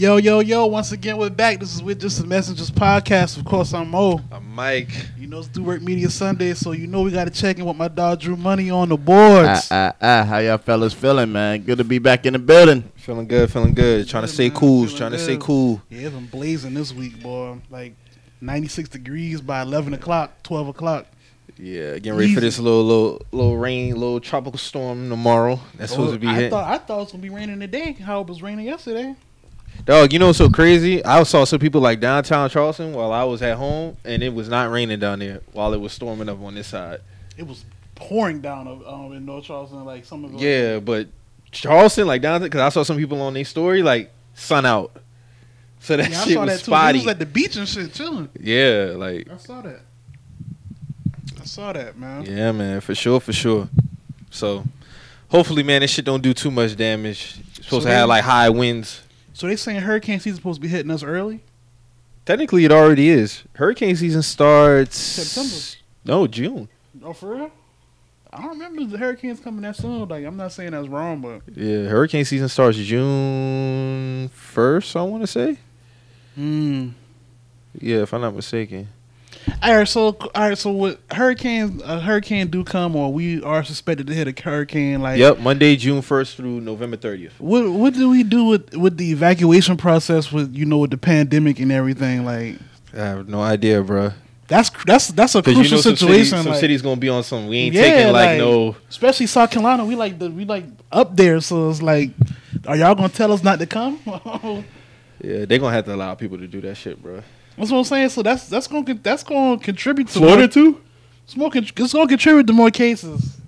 Yo, yo, yo, once again, we're back. This is with Just the Messengers podcast. Of course, I'm Mo. I'm Mike. You know, it's Do Work Media Sunday, so you know we got to check in with my dog Drew Money on the boards. Ah, ah, ah. How y'all fellas feeling, man? Good to be back in the building. Feeling good, feeling good. Trying to stay man. cool. Feeling Trying to stay cool. Yeah, it's been blazing this week, boy. Like 96 degrees by 11 o'clock, 12 o'clock. Yeah, getting ready for this little little little rain, little tropical storm tomorrow. That's supposed to be Oh, I hitting. thought I thought it was gonna be raining today. How it was raining yesterday. Dog, you know what's so crazy? I saw some people like downtown Charleston while I was at home, and it was not raining down there while it was storming up on this side. It was pouring down um, in North Charleston, like some of the Yeah, but Charleston, like downtown, because I saw some people on their story, like sun out. So that Yeah, I shit saw was that too. He was at the beach and shit chilling. yeah, like I saw that. I saw that, man. Yeah, man, for sure, for sure. So, hopefully, man, this shit don't do too much damage. It's supposed So to have like high winds. So they saying hurricane season supposed to be hitting us early. Technically, it already is. Hurricane season starts September. No, June. Oh, for real? I don't remember the hurricanes coming that soon. Like, I'm not saying that's wrong, but Yeah, hurricane season starts June first. I want to say. mm. Yeah, if I'm not mistaken. All right, so all right, so what hurricanes? A hurricane do come, or we are suspected to hit a hurricane. Like, Yep, Monday, June first through November thirtieth. What what do we do with with the evacuation process? With you know, with the pandemic and everything. Like, I have no idea, bro. that's that's that's a Because you crucial know some situation. cities, some like- cities gonna be on some. We ain't Yeah, taking like, like- no. especially South Carolina. We like the we like up there, so it's like, are y'all gonna tell us not to come? Yeah, they're gonna have to allow people to do that shit, bro. That's what I'm saying. So that's that's gonna that's gonna contribute to more, too. it's, more it's gonna contribute to more cases.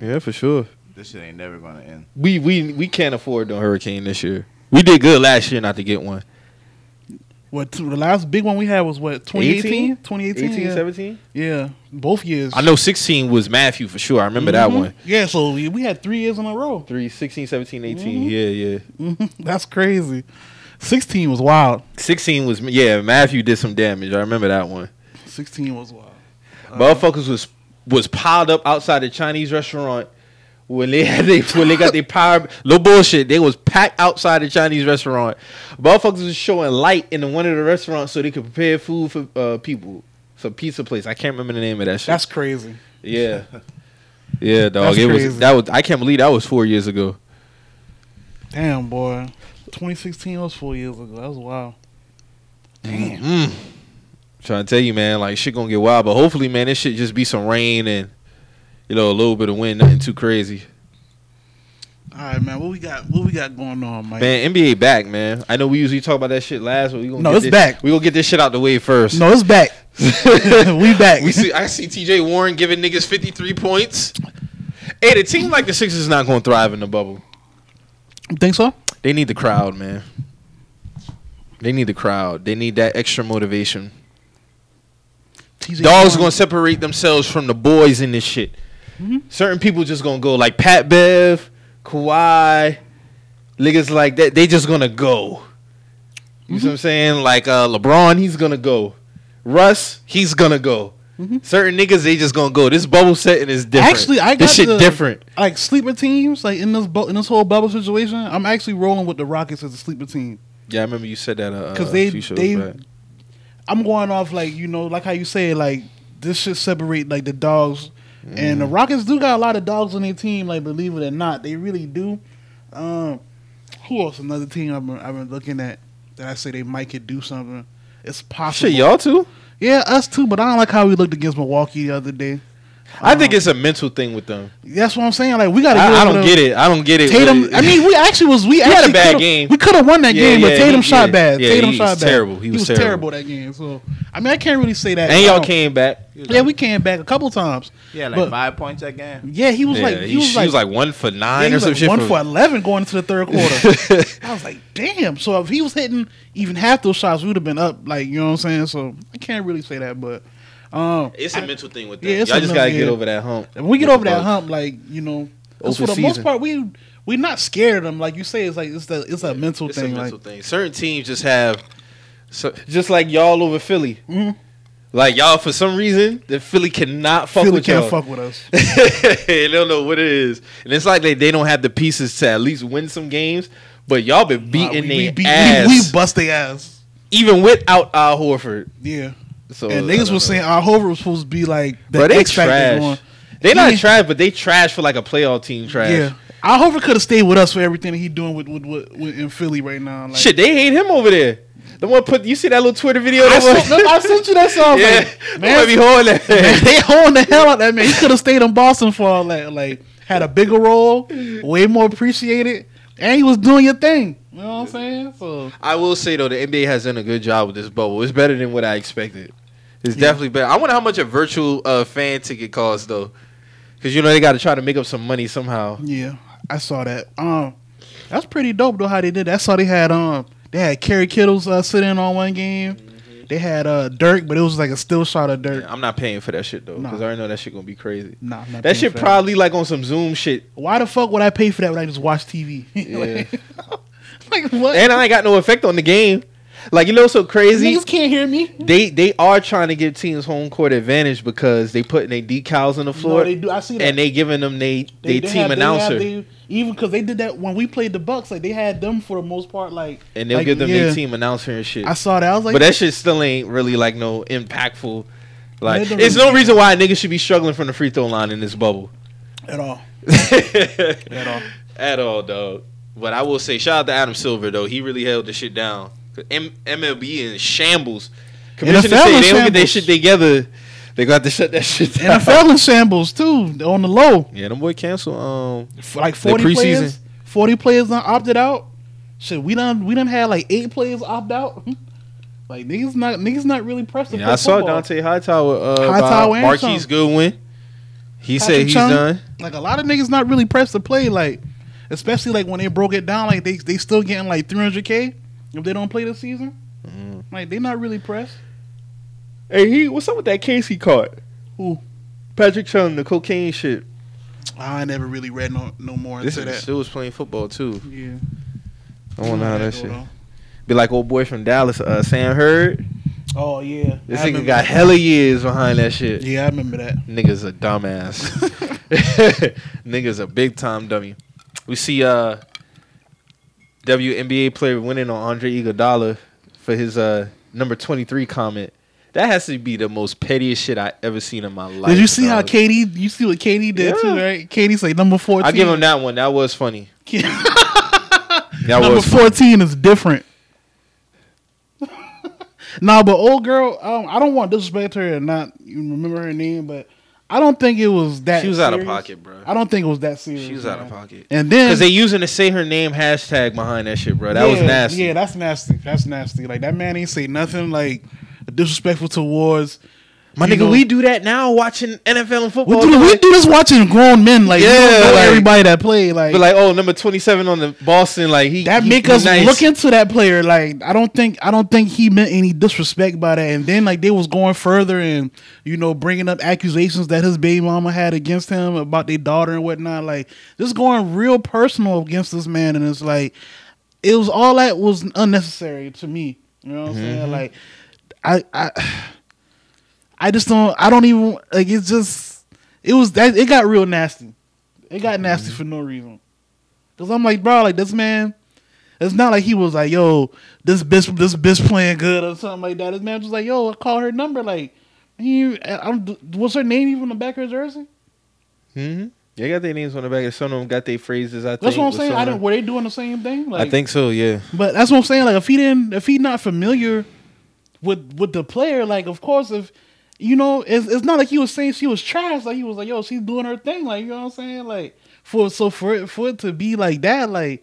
Yeah, for sure. This shit ain't never gonna end. We we we can't afford no hurricane this year. We did good last year not to get one. What t- the last big one we had was what 2018, 2018, 18, yeah. 17? yeah, both years. I know 16 was Matthew for sure. I remember that Mhm. one. Yeah, so we, we had three years in a row. 3, 16, 17, 18. Mhm. Yeah, yeah. That's crazy. 16 was wild. 16 was, yeah, Matthew did some damage. I remember that one. 16 was wild. Uh, Motherfuckers was was piled up outside the Chinese restaurant when they had they when they got their power. No bullshit. They was packed outside the Chinese restaurant. Motherfuckers was showing light in one of the restaurants so they could prepare food for uh, people. Some pizza place. I can't remember the name of that shit. That's crazy. Yeah. Yeah, dog. That's it crazy. was that was I can't believe that was four years ago. Damn, boy. 2016 was four years ago. That was wild. Damn. Mm. Trying to tell you, man, like shit gonna get wild, but hopefully, man, this shit just be some rain and you know a little bit of wind, nothing too crazy. All right, man. What we got? What we got going on, Mike? Man, NBA back, man. I know we usually talk about that shit last, but we gonna No, get it's this, back. We gonna get this shit out the way first. No, it's back. we back. we see. I see T.J. Warren giving niggas fifty three points. Hey, the team like the Sixers is not gonna thrive in the bubble. You think so? They need the crowd, man. They need the crowd. They need that extra motivation. TJ Dogs Warren- gonna separate themselves from the boys in this shit. Mhm. Certain people just gonna go like Pat Bev, Kawhi, niggas like that. They just gonna go. You see what I'm saying? Like uh, LeBron, he's gonna go. Russ, he's gonna go. Mhm. Certain niggas, they just gonna go. This bubble setting is different. Actually, I got this shit the- different. like sleeper teams. Like in this bu- in this whole bubble situation, I'm actually rolling with the Rockets as a sleeper team. Yeah, I remember you said that uh, Because a they they, back. I'm going off like you know, like how you say like this should separate like the dogs, and the Rockets do got a lot of dogs on their team. Like believe it or not, they really do. Um, who else? Another team I've been, I've been looking at that I say they might could do something. It's possible. Shit, y'all too. Yeah, us too. But I don't like how we looked against Milwaukee the other day. I think Um, it's a mental thing with them. that's what I'm saying. Like we got to. I, I don't get it. I don't get it. Tatum. I mean, we actually was. We had a bad game. We could have won that Yeah, game, but Tatum he- shot yeah. bad. Yeah, Tatum he shot was bad. terrible. He was terrible. that game. So I mean, I can't really say that. and y'all came back. Yeah, we came back a couple times. Yeah, like But- five points that game. Yeah, he was Yeah, like, he, was like, was like one for yeah, nine he or was some like shit. one for- for eleven going into the third quarter. I was like, damn. So if he was hitting even half those shots, we would have been up. Like you know what I'm saying. So I can't really say that, but um, It's a mental thing with that. Yeah. Y'all just gotta get over that hump. When we get over that hump, like you know, for the most part, we we're not scared of them. Like you say, it's like it's the it's a mental It's thing. a like mental thing. Certain teams just have, so just like y'all over Philly. Mhm. Like y'all, for some reason, the Philly cannot fuck Philly with can't y'all. fuck with us. they don't know what it is, and it's like they, they don't have the pieces to at least win some games. But y'all been beating we, their ass, we, we bust their ass. even without Al Horford. Yeah. So and I niggas was saying Al Horford was supposed to be like the Bro, they X factor trash. going. They not Yeah. trash, but they trash for like a playoff team trash. Yeah. Al Horford could have stayed with us for everything that he doing with, with, with, with in Philly right now. Like, Shit, they hate him over there. The one put you see that little Twitter video? I, that one? sent, I sent you that song. yeah, Like, man, man, be holding that. man, they holding the hell out that man. He could have stayed in Boston for all that. Like, had a bigger role, way more appreciated, and he was doing your thing. You know what I'm saying? So I will say though, the NBA has done a good job with this bubble. It's better than what I expected. It's definitely better. I wonder how much a virtual uh, fan ticket costs though, because you know they got to try to make up some money somehow. yeah, I saw that. Um, that's pretty dope though how they did. that. I saw they had um they had Kerry Kittles uh, sit in on one game. They had uh Dirk, but it was like a still shot of Dirk. Yeah, I'm not paying for that shit though, Nah. because I already know that shit gonna be crazy. Nah, That shit probably like on some Zoom shit, Why the fuck would I pay for that when I just watch TV? Yeah. like what? and I ain't got no effect on the game. Like you know, so crazy. Niggas can't hear me. They they are trying to give teams home court advantage because they putting their decals on the floor No, they do. I see that. and they giving them they they, team have- have- announcer they- even because they did that when we played the Bucks, like they had them for the most part. Like and they'll like, give them yeah. their team announcer and shit. I saw that. I was like, but that shit still ain't really like no impactful. Like, It it's really- no reason why niggas should be struggling from the free throw line in this bubble. at all. At all. At all, dog. But I will say, shout out to Adam Silver though. He really held the shit down. M- MLB in shambles. Commissioner NFL say they don't get their shit together. They got to shut that shit down. NFL in shambles too on the low. Yeah, them boy cancel. Um, Like forty preseason. players. Forty players done opted out. Shit, we done we done had like eight players opt out. like niggas not niggas not really pressed. to yeah, I saw football. Dont'a Hightower. Uh, Hightower Marquise. Goodwin. He said he's Chung. done. Like a lot of niggas not really pressed to play. Like especially like when they broke it down, like they they still getting like three hundred k if they don't play this season. Mhm. Like they not really pressed. Hey, he what's up with that case he caught? Who? Patrick Chung, the cocaine shit. I never really read no no more This into that. still was playing football too. Yeah. I wonder how that shit. though. Be like old boy from Dallas, uh, Sam Hurd. Oh yeah. This I nigga got that. hella years behind that shit. Yeah, I remember that. Nigga's a dumbass. Nigga's a big time dummy. We see uh WNBA player winning on Andre Iguodala for his uh number 23 comment. That has to be the most pettiest shit I ever seen in my life. Did you see how. Katie? You see what Katie did Yeah. too, right? Katie say number fourteen. I give him that one. That was funny. That number was funny. fourteen is different. nah, but old girl, um, I don't want to disrespect her and not even remember her name, but I don't think it was that. She was out of pocket, bro. I don't think it was that serious. She was out of pocket. And then Because they using the say her name hashtag behind that shit, bro. That was nasty. Yeah, that's nasty. That's nasty. Like that man ain't say nothing like disrespectful towards. My nigga, know- we do that now watching NFL and football. We do, we do this watching grown men like yeah, like- everybody that play like, But like, oh, number twenty seven on the Boston, like he that he- make us nice. look into that player. Like I don't think I don't think he meant any disrespect by that. And then like they was going further and you know bringing up accusations that his baby mama had against him about their daughter and whatnot. Like just going real personal against this man. And it's like it was all that was unnecessary to me. You know what I'm saying? Mm-hmm. Like I I I just don't I don't even like it's just it was that it got real nasty. It got nasty for no reason. Cause I'm like, bro, like this man, it's not like he was like, yo, this bitch, this bitch playing good or something like that. This man was like, yo, I call her number, like, he, I'm, what's her name even on the back of her jersey? Mm-hmm. They got their names on the back. Some of them got their phrases. I think. That's what I'm saying. I didn't. Were they doing the same thing? Like, I think so. Yeah. But that's what I'm saying. Like, if he didn't, if he not familiar with with the player, like, of course, if you know, it's, it's not like he was saying she was trash. Like he was like, yo, she's doing her thing. Like, you know what I'm saying? Like, for so for it for it to be like that, like,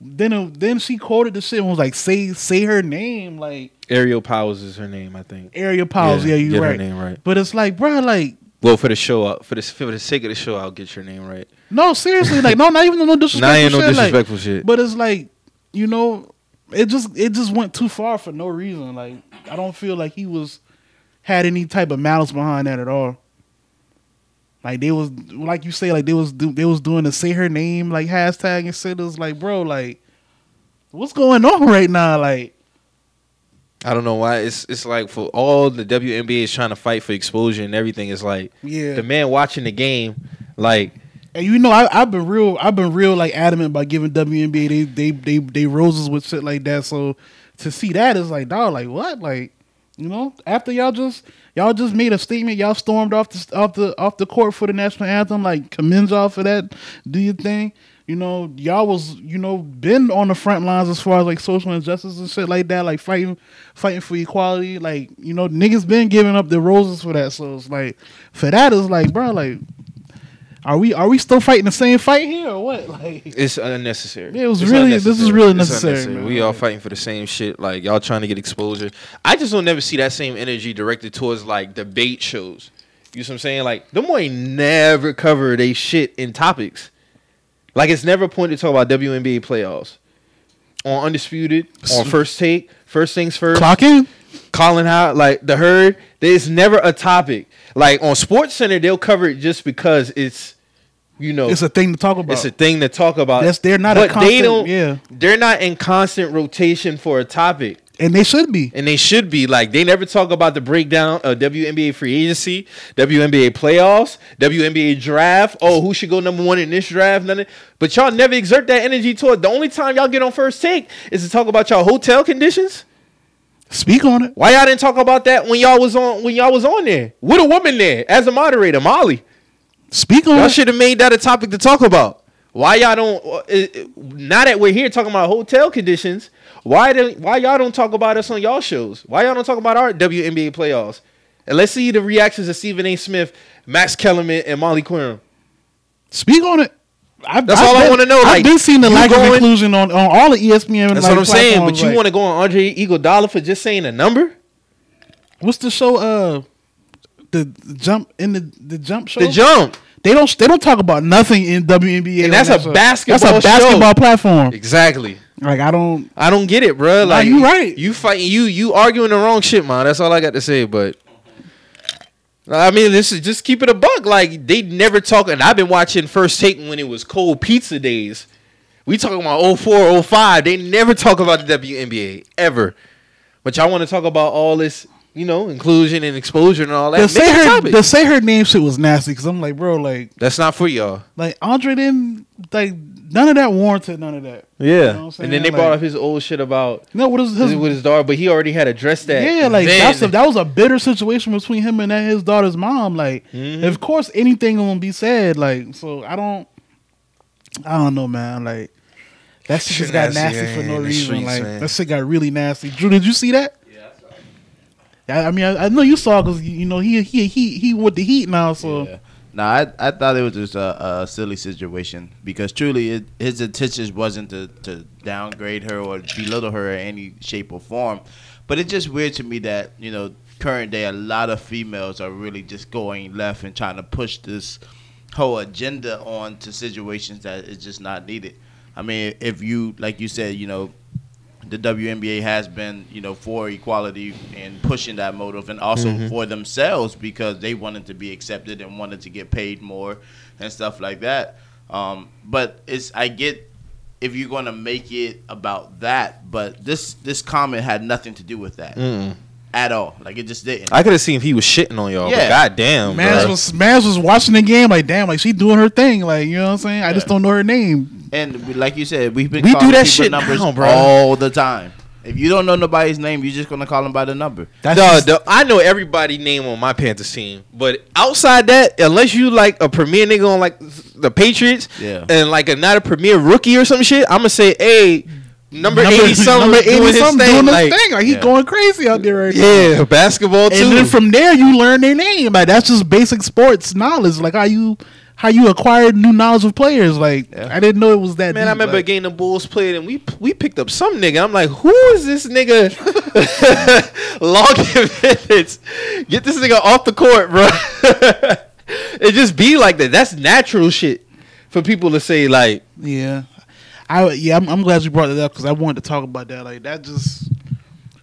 then it, then she quoted the shit and was like, say say her name, like Aerial Powers is her name. I think. Aerial Powers. Yeah, get you're her right. name right. But it's like, bro, like, Well, for the show, uh, for the for the sake of the show, I'll get your name right. no, seriously, like, no, not even no disrespectful ain't no shit. like, disrespectful shit. But it's like, you know, it just it just went too far for no reason. Like I don't feel like he was had any type of malice behind that at all. Like they was like you say, like they was do, they was doing the say her name like hashtag and shit. It was like, bro, like what's going on right now? Like I don't know why. It's it's like for all the WNBA is trying to fight for exposure and everything. It's like yeah, the man watching the game, like And you know, I, I've been real. I've been real like adamant about giving WNBA they they they they roses with shit like that. So to see that is like, dog, like what, like you know, after y'all just y'all just made a statement, y'all stormed off the off the off the court for the national anthem. Like commends y'all for that. Do your thing. You know, y'all was you know been on the front lines as far as like social injustice and shit like that, like fighting fighting for equality. Like you know, niggas been giving up the roses for that. So it's like for that is like, bro, like are we are we still fighting the same fight here or what? Like It's unnecessary. Yeah, it was It's really- this is really necessary, unnecessary. We all fighting for the same shit. Like y'all trying to get exposure. I just don't never see that same energy directed towards like debate shows. You see what I'm saying? Like them boy never cover they shit in topics. Like it's never a point to talk about WNBA playoffs. On Undisputed, on First Take, First Things First. clock in. Colin Cowherd, like the herd, there's never a topic. Like on Sports Center, they'll cover it just because it's, you know, It's a thing to talk about. it's a thing to talk about. Yes, they're not a but they constant- don't. yeah. they're not in constant rotation for a topic, and they should be. and they should be. Like they never talk about the breakdown of WNBA free agency, WNBA playoffs, WNBA draft. Oh, who should go number one in this draft? None. Of, but y'all never exert that energy toward. The only time y'all get on first take is to talk about y'all hotel conditions. Speak on it. Why y'all didn't talk about that when y'all was on when y'all was on there with a woman there as a moderator, Molly? Speak on Y'all should have made that a topic to talk about. Why y'all don't? uh, Now that we're here talking about hotel conditions, why do, why y'all don't talk about us on y'all shows? Why y'all don't talk about our WNBA playoffs? And let's see the reactions of Stephen A. Smith, Max Kellerman, and Molly Qerim. Speak on it. I've, That's all I wanna know, I've like, been seeing the lack going- of inclusion on, on all the ESPN. That's like, what I'm saying. But you like, want to go on Andre Iguodala for just saying a number? what's the show? Uh, the jump in the the jump show. The jump. They don't they don't talk about nothing in WNBA. And that's that a basketball That's a show. basketball platform. Exactly. Like I don't. I don't get it, bro. Like you right. You fighting you you arguing the wrong shit, man. That's all I got to say. But I mean, this is just keep it a buck. Like they never talk, and I've been watching First Take when it was cold pizza days. We talking about 04, 05. They never talk about the WNBA ever. But y'all want to talk about all this, you know, inclusion and exposure and all that. The Make say her the say her name shit was nasty because I'm like, bro, like That's not for y'all. like Andre didn't like none of that warranted none of that. Yeah. You know what I'm saying? and then they Like- brought up his old shit about No, what is his, with his daughter, but he already had addressed that. Yeah, like then. that's a, that was a bitter situation between him and that, his daughter's mom. Like, Mhm. of course, anything gonna be said. Like, so I don't, I don't know, man. Like, that shit Shit just got nasty, nasty for no reason. streets, like, man. that shit got really nasty. Drew, did you see that? Yeah, I mean, I, I know you saw because you know he he he he with the Heat now. So Yeah. No, I I thought it was just a, a silly situation because truly it, his intentions wasn't to, to downgrade her or belittle her in any shape or form, but it's just weird to me that you know current day a lot of females are really just going left and trying to push this whole agenda on to situations that is just not needed. I mean, if you like you said, you know, the WNBA has been, you know, for equality and pushing that motive, and also Mhm. for themselves because they wanted to be accepted and wanted to get paid more and stuff like that. Um, but it's I get if you're going to make it about that, but this this comment had nothing to do with that Mm-mm. at all. Like it just didn't. I could have seen if he was shitting on y'all. Yeah. But goddamn, Mans was Mans was watching the game. Like, damn, like she doing her thing. Like, you know what I'm saying? I just don't know her name. And we- like you said, we've been We do calling that people shit numbers now, bro. all the time. If you don't know nobody's name, you're just gonna call them by the number. That's Dog, just- the- I know everybody name on my Panthers team, but outside that, unless you like a premier nigga on like the Patriots, Yeah. and like a not a premier rookie or some shit, I'm gonna say, hey, number, eighty something, number 80 his something thing, doing his like, thing. Like, he Yeah. going crazy out there right now. yeah, basketball too. And then from there, you learn their name. Like that's just basic sports knowledge. Like how you how you acquired new knowledge of players. Like Yeah. I didn't know it was that. Man, I remember a Like, game the Bulls played, and we we picked up some nigga. I'm like, who is this nigga? Long minutes. Get this nigga off the court, bro. it just be like that. That's natural shit for people to say. Like, Yeah, I yeah. I'm, I'm glad you brought it up because I wanted to talk about that. Like that just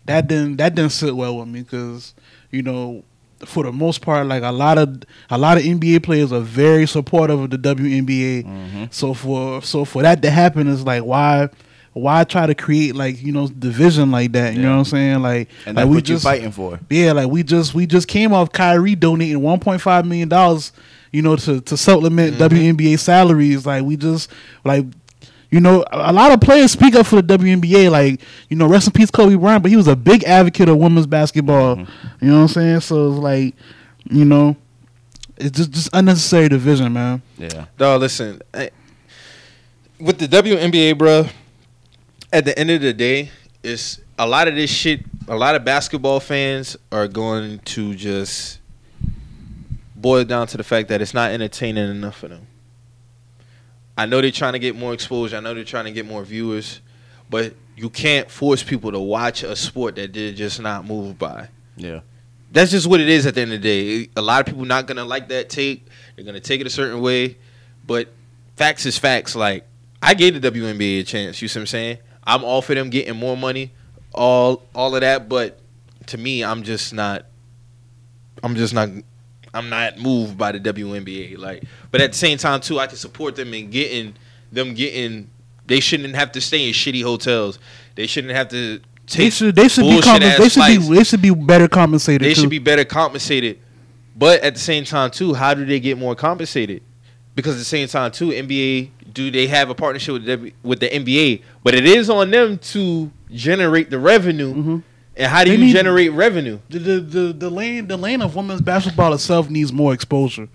that didn't that didn't sit well with me because you know for the most part like a lot of a lot of NBA players are very supportive of the WNBA. Mm-hmm. So for so for that to happen is like why why try to create like you know division like that? You Yeah. know what I'm saying? Like And like we what just fighting for. yeah, like we just we just came off Kyrie donating 1.5 million dollars you know, to to supplement Mm-hmm. WNBA salaries. Like we just like. You know, a a lot of players speak up for the WNBA. Like, you know, rest in peace, Kobe Bryant, but he was a big advocate of women's basketball. Mm-hmm. You know what I'm saying? So it's like, you know, it's just just unnecessary division, man. Yeah. Dog, listen. I- With the WNBA, bro, at the end of the day, it's a lot of this shit. A lot of basketball fans are going to just boil down to the fact that it's not entertaining enough for them. I know they're trying to get more exposure. I know they're trying to get more viewers, but you can't force people to watch a sport that they're just not moved by Yeah. that's just what it is at the end of the day. A lot of people not gonna like that take. They're gonna take it a certain way, but facts is facts. Like I gave the WNBA a chance. You see what I'm saying? I'm all for them getting more money, all all of that. But to me, I'm just not. I'm just not. I'm not moved by the WNBA. Like, but at the same time too, I can support them in getting them getting. They shouldn't have to stay in shitty hotels. They shouldn't have to. Take They should they should be bullshit compen- ass they should flights. be they should be better compensated. They too. should be better compensated. But at the same time, too, how do they get more compensated? Because at the same time, too, NBA do they have a partnership with the, with the NBA? But it is on them to generate the revenue. Mhm. And how do They you need- generate revenue? the, the the the lane the lane of women's basketball itself needs more exposure.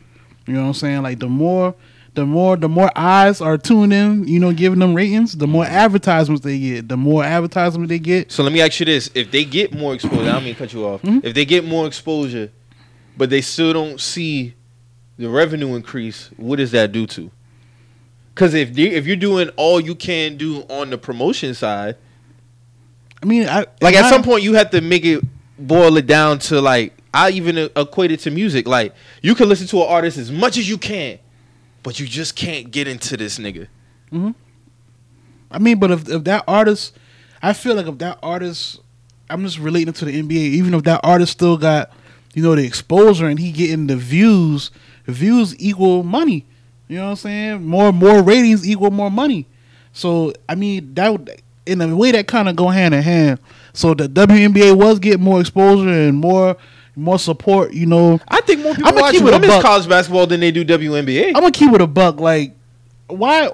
You know what I'm saying? Like the more the more the more eyes are tuned in, you know, giving them ratings, the more advertisements they get. The more advertisements they get, So let me ask you this: If they get more exposure, I don't mean to cut you off. Mhm. If they get more exposure, but they still don't see the revenue increase, what does that do to? Because if they, if you're doing all you can do on the promotion side, I mean, I like at I- some point you have to make it boil it down to like I even equate it to music. Like you can listen to an artist as much as you can, but you just can't get into this nigga. Mm-hmm. I mean, but if if that artist, I feel like if that artist, I'm just relating it to the NBA. Even if that artist still got, you know, the exposure and he getting the views, the views equal money. You know what I'm saying? More more ratings equal more money. So I mean that would- in a way that kind of go hand in hand. So the WNBA was getting more exposure and more more support. You know, I think more people I'ma watch women's college basketball than they do WNBA. I'm gonna keep it a buck. Like, why?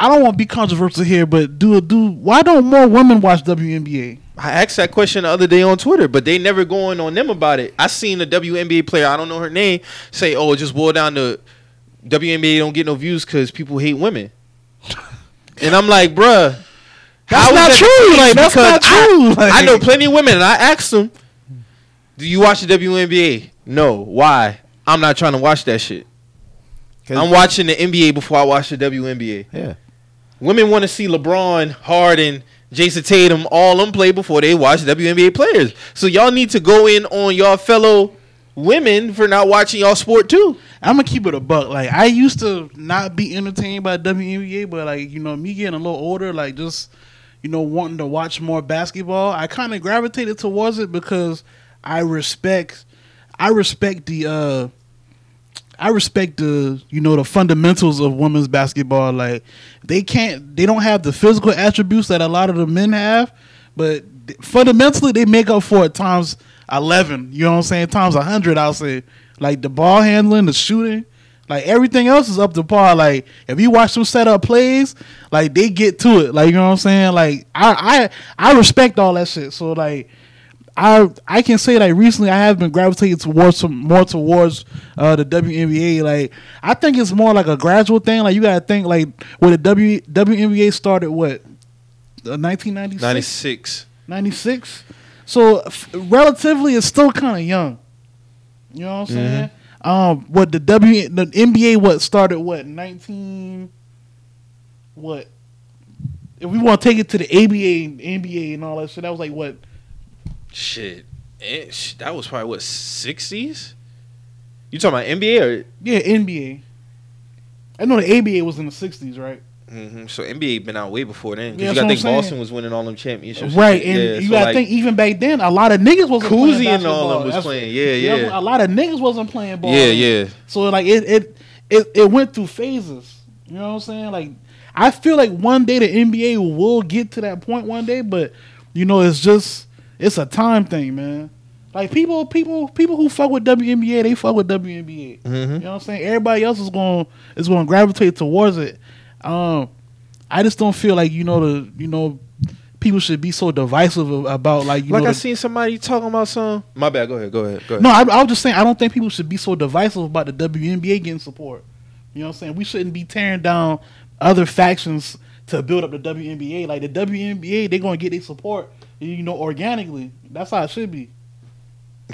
I don't want to be controversial here, but do do why don't more women watch WNBA? I asked that question the other day on Twitter, but they never going on them about it. I seen a WNBA player, I don't know her name, say, "Oh, it just boil down to WNBA don't get no views because people hate women." and I'm like, bruh, That's not true. Like, that's Because not I- true. Like- I know plenty of women, and I asked them, "Do you watch the WNBA?" No. Why? I'm not trying to watch that shit. I'm watching the NBA before I watch the WNBA. Yeah. Women want to see LeBron, Harden, Jayson Tatum, all them play before they watch WNBA players. So y'all need to go in on y'all fellow women for not watching y'all sport too. I'm gonna keep it a buck. Like I used to not be entertained by WNBA, but like you know, me getting a little older, like just you know wanting to watch more basketball, I kind of gravitated towards it because I respect, I respect the, uh I respect the you know the fundamentals of women's basketball. Like they can't, they don't have the physical attributes that a lot of the men have, but fundamentally they make up for it times eleven. You know what I'm saying? Times hundred, I'll say. Like the ball handling, the shooting, like everything else is up to par. Like if you watch them set up plays, like they get to it. Like you know what I'm saying? Like I I I respect all that shit. So like. I I can say like recently I have been gravitating towards some more towards uh, the WNBA. Like I think it's more like a gradual thing. Like you gotta think like when the W WNBA started what, uh, 1996, 96. 96? So f- relatively, it's still kind of young. You know what I'm saying? Um, what the W the NBA what started what 19 what if we want to take it to the ABA and NBA and all that shit that was like what Shit. Sh- that was probably what 60s? You talking about NBA or Yeah, NBA. I know the ABA was in the '60s, right? Hmm So NBA been out way before then. 'cause Yeah, you got to think Boston was winning all them championships. Right, and Yeah, you so, gotta like, think even back then, a lot of niggas wasn't Cousy playing and all them was That's- playing. Yeah, yeah. A lot of niggas wasn't playing ball. Yeah, yeah. So like it, it, it, it went through phases. You know what I'm saying? Like I feel like one day the NBA will get to that point one day, but you know it's just it's a time thing, man. Like people, people, people who fuck with WNBA, they fuck with WNBA. Mhm. You know what I'm saying? Everybody else is going is going to gravitate towards it. Um, I just don't feel like you know the you know people should be so divisive about like you like know. I the- seen somebody talking about some. My bad. Go ahead. Go ahead. Go ahead. no, I, I was just saying I don't think people should be so divisive about the WNBA getting support. You know what I'm saying? We shouldn't be tearing down other factions to build up the WNBA. Like the WNBA, they're gonna get their support, you know, organically. That's how it should be.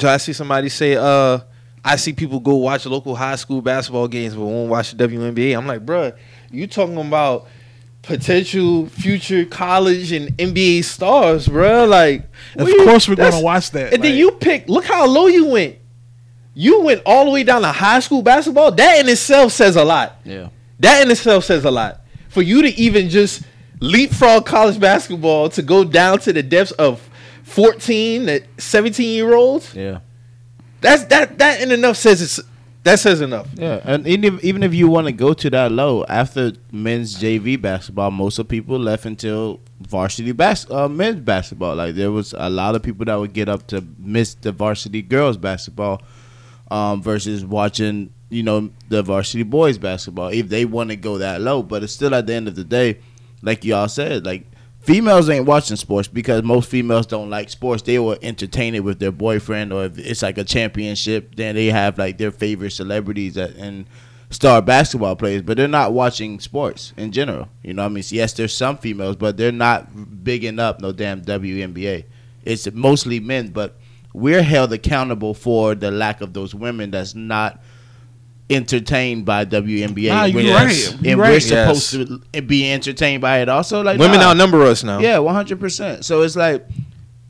So I see somebody say, uh, I see people go watch local high school basketball games but won't watch the WNBA. I'm like, bruh, you talking about potential future college and NBA stars, bro? Like, Of you- course, we're gonna watch that. And then you pick. Look how low you went. You went all the way down to high school basketball. That in itself says a lot. Yeah. That in itself says a lot. For you to even just leapfrog college basketball to go down to the depths of 14 to 17 year olds, Yeah. that's that that in enough says it's that says enough. Yeah, and even if, even if you want to go to that low after men's JV basketball, most of people left until varsity bas- uh, men's basketball. Like there was a lot of people that would get up to miss the varsity girls basketball um, versus watching you know the varsity boys basketball if they want to go that low. But it's still at the end of the day, like y'all said, like females ain't watching sports because most females don't like sports. They will entertain it with their boyfriend, or if it's like a championship, then they have like their favorite celebrities that, and star basketball players, but they're not watching sports in general. You know, I mean, yes, there's some females, but they're not bigging up no damn WNBA. It's mostly men, but we're held accountable for the lack of those women that's not entertained by WNBA. Nah, you When- Yes. right. You and right. we're supposed to be entertained by it also. Like Women nah. outnumber us now. Yeah, one hundred percent. So it's like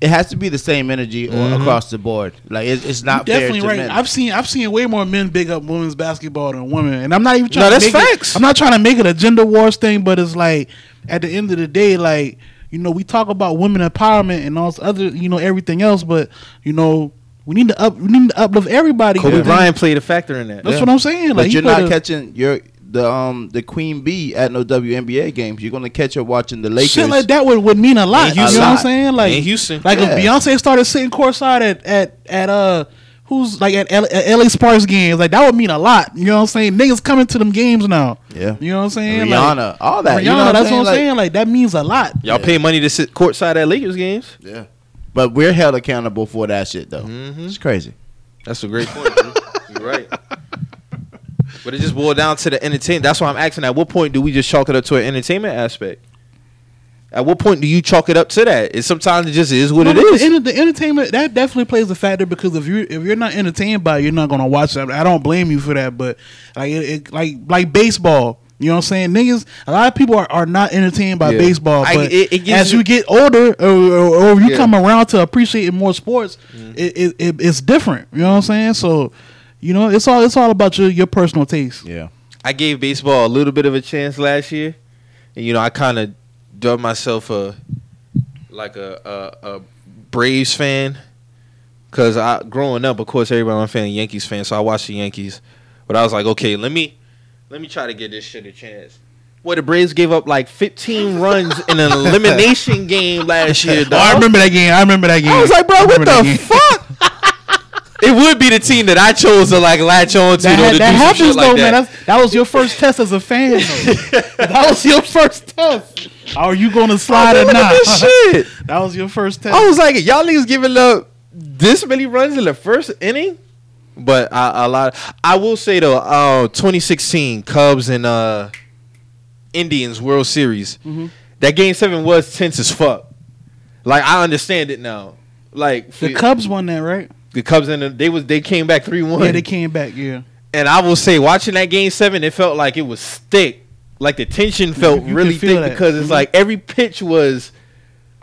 it has to be the same energy or Mhm. across the board. Like it's, it's not You're definitely fair to right. men. I've seen I've seen way more men big up women's basketball than women, and I'm not even trying. No, to that's make it- facts. I'm not trying to make it a gender wars thing, but it's like at the end of the day, like you know, we talk about women empowerment and all this other, you know, everything else, but you know, we need to up, we need to uplift everybody. Kobe Yeah. Bryant played a factor in that. That's Yeah. what I'm saying. Like but you're not catching your the um the queen bee at no WNBA games. You're gonna catch her watching the Lakers. Shit like that would, would mean a lot. In you know Houston. what I'm saying? Like In Houston. Like Yeah. if Beyonce started sitting courtside at at at uh who's like at, L- at LA Sparks games, like that would mean a lot. You know what I'm saying? Niggas coming to them games now. Yeah. You know what I'm saying? Rihanna, Like, all that. Rihanna, you know what that's I'm what I'm Like- saying. Like that means a lot. Y'all pay money to sit courtside at Lakers games. Yeah. But we're held accountable for that shit though. Mhm. It's crazy. That's a great point. You're right. But it just boiled down to the entertainment. That's why I'm asking. At what point do we just chalk it up to an entertainment aspect? At what point do you chalk it up to that? It sometimes it just is what it No, is. The, enter- the entertainment that definitely plays a factor because if you if you're not entertained by it, you're not gonna watch it. I don't blame you for that, but like it, it, like like baseball. You know what I'm saying? Niggas, a lot of people are, are not entertained by Yeah. baseball. I- But it- it as you- you get older, or, or, or you Yeah. come around to appreciating more sports, Mm-hmm. it, it, it it's different. You know what I'm saying? So, you know, it's all it's all about your your personal taste. Yeah. I gave baseball a little bit of a chance last year, and you know I kind of dubbed myself a like a a, a Braves fan because I growing up, of course, everybody I'm a fan, Yankees fan, so I watched the Yankees. But I was like, okay, let me let me try to get this shit a chance. Well, the Braves gave up like 15 runs in an elimination game last year. Oh, I remember that game. I remember that game. I was like, bro, what the fuck? it would be the team that I chose to like latch on to. That, though, to that do some happens shit though, like man. that. That's, that was your first test as a fan. Though. that was your first test. Are you going to slide or not? shit. that was your first test. I was like, y'all niggas giving up this many runs in the first inning, but I, a lot. I will say though, uh, 2016 Cubs and uh, Indians World Series. Mhm. That game seven was tense as fuck. Like I understand it now. Like the Cubs won that, right? the Cubs and the, they was they came back three one. Yeah, they came back. Yeah, and I will say, watching that game seven, it felt like it was thick. Like the tension felt you really thick that. because it's Mhm. like every pitch was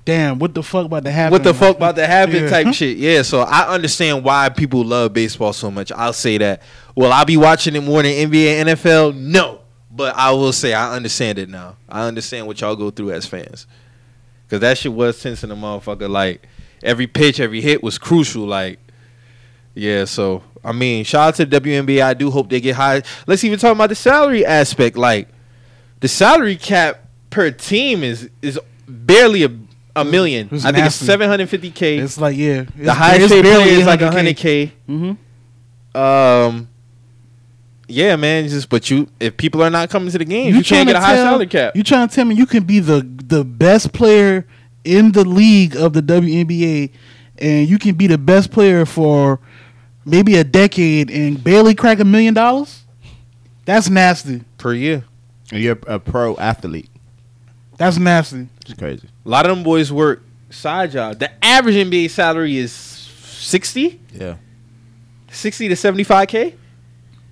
damn. What the fuck about to happen? what the fuck about to happen Yeah. type shit. Yeah, so I understand why people love baseball so much. I'll say that. Will I be watching it more than NBA and NFL? No. But I will say I understand it now. I understand what y'all go through as fans. Cause that shit was tense in the motherfucker. Like every pitch, every hit was crucial. Like, yeah, so I mean, shout out to the WNBA. I do hope they get high. Let's even talk about the salary aspect. Like the salary cap per team is is barely a a million. It's I think it's seven hundred fifty k. It's like yeah, The highest paid player is like hundred k. Mm-hmm. Um, yeah, man. Just but you, if people are not coming to the games, you, trying can't get to a high tell- salary cap. You trying to tell me you can be the the best player in the league of the WNBA, and you can be the best player for maybe a decade and barely crack a million dollars? That's nasty. per year. And you're a pro athlete. That's nasty. It's crazy. A lot of them boys work side job. The average NBA salary is 60, Yeah. 60 to 75k.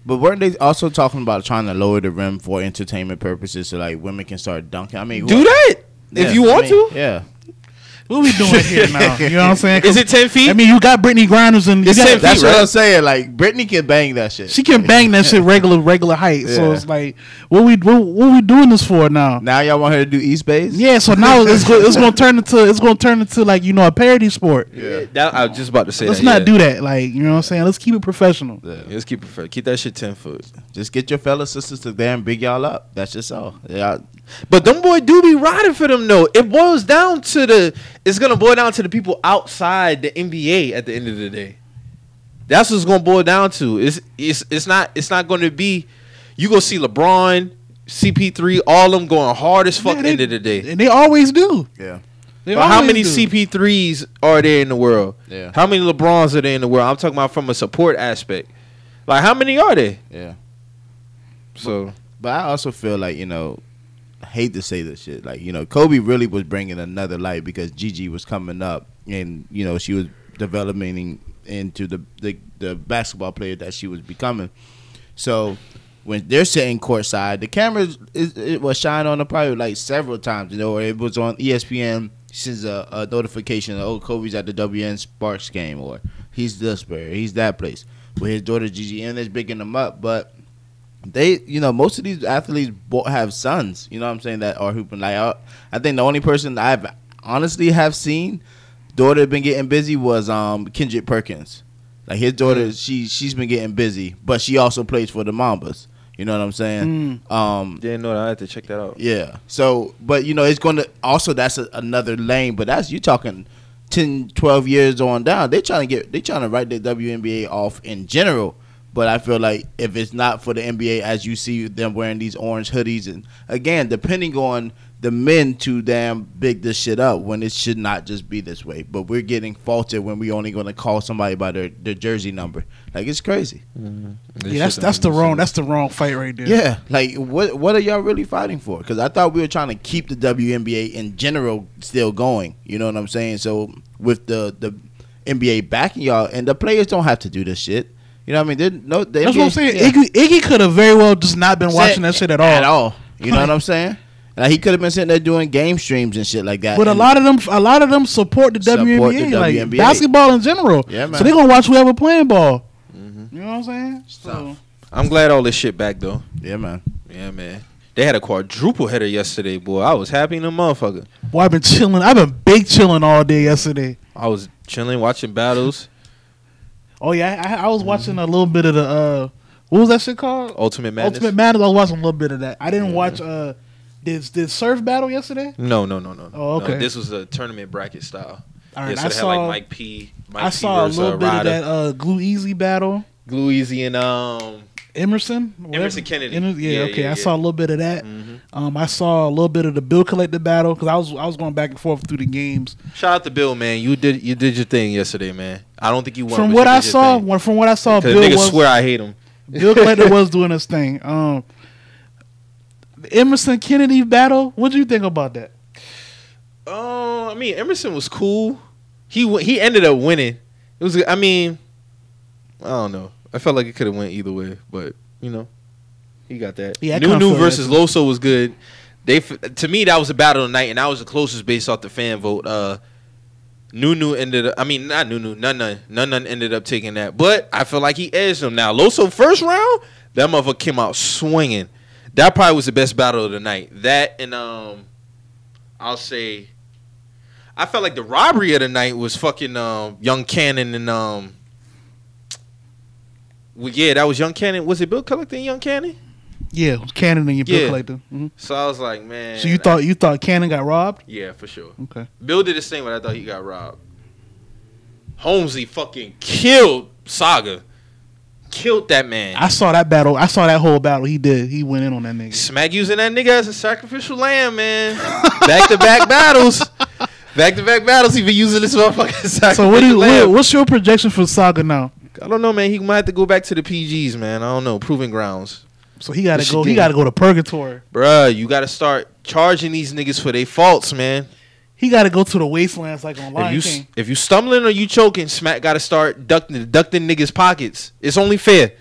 But weren't they also talking about trying to lower the rim for entertainment purposes so like women can start dunking? I mean, Do what- that Yeah, if you I want mean, to. Yeah. What we doing here now? You know what I'm saying? Is it 10 feet? I mean, you got Brittney Grinders and you It's got- 10 feet, That's what right? I'm saying. Like Brittney can bang that shit. she can bang that shit regular regular height. So it's like, what we what, what we doing this for now? now y'all want her to do East Base? Yeah, so now it's go, it's gonna turn into it's gonna turn into like you know a parody sport. Yeah. That, I was just about to say Let's that, not yeah. do that. Like you know what I'm saying. Let's keep it professional. Yeah. Yeah, let's keep it fair. Keep that shit 10 foot. Just get your fellow sisters to there and big y'all up. That's just all. Yeah. But them boy do be riding for them though. It boils down to the. It's gonna boil down to the people outside the NBA at the end of the day. That's what it's gonna boil down to. It's it's it's not it's not gonna be. You go see LeBron, CP3, all them going hard as fuck. Yeah, they- end of the day. and they always do. Yeah. They But how many do. CP3s are there in the world? Yeah. How many LeBrons are there in the world? I'm talking about from a support aspect. Like how many are there? Yeah. So But I also feel like, you know, I hate to say this shit. Like, you know, Kobe really was bringing another light because Gigi was coming up and, you know, she was developing into the, the, the basketball player that she was becoming. So when they're sitting courtside, the camera is, it was shine on her probably like several times, you know, or it was on ESPN since a, a notification, oh, Kobe's at the WN Sparks game, or he's this player, he's that place. With his daughter Gigi, and is picking them up, but they, you know, most of these athletes have sons. You know what I'm saying that are hooping. Like I, I think the only person I've honestly have seen daughter been getting busy was um Kendrick Perkins. Like his daughter, she she's been getting busy, but she also plays for the Mambas. You know what I'm saying? Um, didn't know that. I had to check that out. yeah. So, but you know, it's going to also that's a, another lane. But that's you talking 10, 12 years on down. They trying to get they trying to write the WNBA off in general. But I feel like if it's not for the NBA, as you see them wearing these orange hoodies, and again, depending on the men to damn big this shit up when it should not just be this way. But we're getting faulted when we only going to call somebody by their, their jersey number. Like it's crazy. Mm-hmm. Yeah, that's that's the wrong that's the wrong fight right there. Yeah, like what what are y'all really fighting for? Because I thought we were trying to keep the WNBA in general still going. You know what I'm saying? So with the the NBA backing y'all, and the players don't have to do this shit. You know what I mean? They're, no, the That's NBA what I'm saying. yeah. Iggy, Iggy could have very well just not been watching that shit at all. At all. You know what I'm saying? Like he could have been sitting there doing game streams and shit like that. But a lot of them, a lot of them support the Support WNBA, the like WNBA. basketball in general. Yeah, man. So they're gonna watch whoever playing ball. Mm-hmm. You know what I'm saying? So I'm glad all this shit back though. yeah, man. Yeah, man. They had a quadruple header yesterday, boy. I was happy in the motherfucker. boy, I've been chilling. I've been big chilling all day yesterday. I was chilling, watching battles. Oh yeah, I, I was watching a little bit of the uh, what was that shit called? Ultimate Madness. Ultimate Madness. I was watching a little bit of that. I didn't watch uh, did did Surf Battle yesterday? No, no, no, no. Oh, No, okay. this was a tournament bracket style. All right, yeah, so I saw like Mike P. Mike I P saw a versus, little uh, bit of that uh, Glue Easy battle. Glue Easy and um. Emerson, whatever. Emerson Kennedy. Emer- yeah, Yeah, okay. yeah, I yeah. saw a little bit of that. mhm. Um, I saw a little bit of the Bill Collector battle because I was I was going back and forth through the games. Shout out to Bill, man. You did you did your thing yesterday, man. I don't think you won. from what I saw, when, from what I saw, Bill niggas was swear I hate him. Bill Collector was doing his thing. Um, the Emerson Kennedy battle. What do you think about that? Oh, I mean Emerson was cool. He he ended up winning. It was. I mean, I don't know. I felt like it could have went either way, but you know, he got that. Yeah, I kinda Nunu feel that versus. Loso was good. They f- to me that was a battle of the night, and that was the closest based off the fan vote. Uh, Nunu ended up. I mean, not Nunu. None none none none ended up taking that, but I feel like he edged him. Now Loso first round, that motherfucker came out swinging. That probably was the best battle of the night. That and um, I'll say. I felt like the robbery of the night was fucking um, Young Cannon and um. Well, yeah, that was Young Cannon. Was it Bill Collector and Young Cannon? Yeah, it was Cannon and your bill Yeah. collector. hmm So I was like, man. So you I- thought you thought Cannon got robbed? Yeah, for sure. Okay. Bill did the same, but I thought he got robbed. Holmesy fucking killed Saga. Killed that man. I saw that battle. I saw that whole battle. He did. He went in on that nigga. Smack using that nigga as a sacrificial lamb, man. Back to back battles. Back to back battles. He been using this motherfucking sacrificial So what do you? What, what's your projection for Saga now? I don't know, man. He might have to go back to the PGs, man. I don't know. Proving grounds. So he got This to go. He getting- got to go to purgatory. Bruh, you got to start charging these niggas for their faults, man. He got to go to the wastelands like on If Lion you King. if you stumbling or you choking, Smack got to start ducking ducking niggas pockets. It's only fair.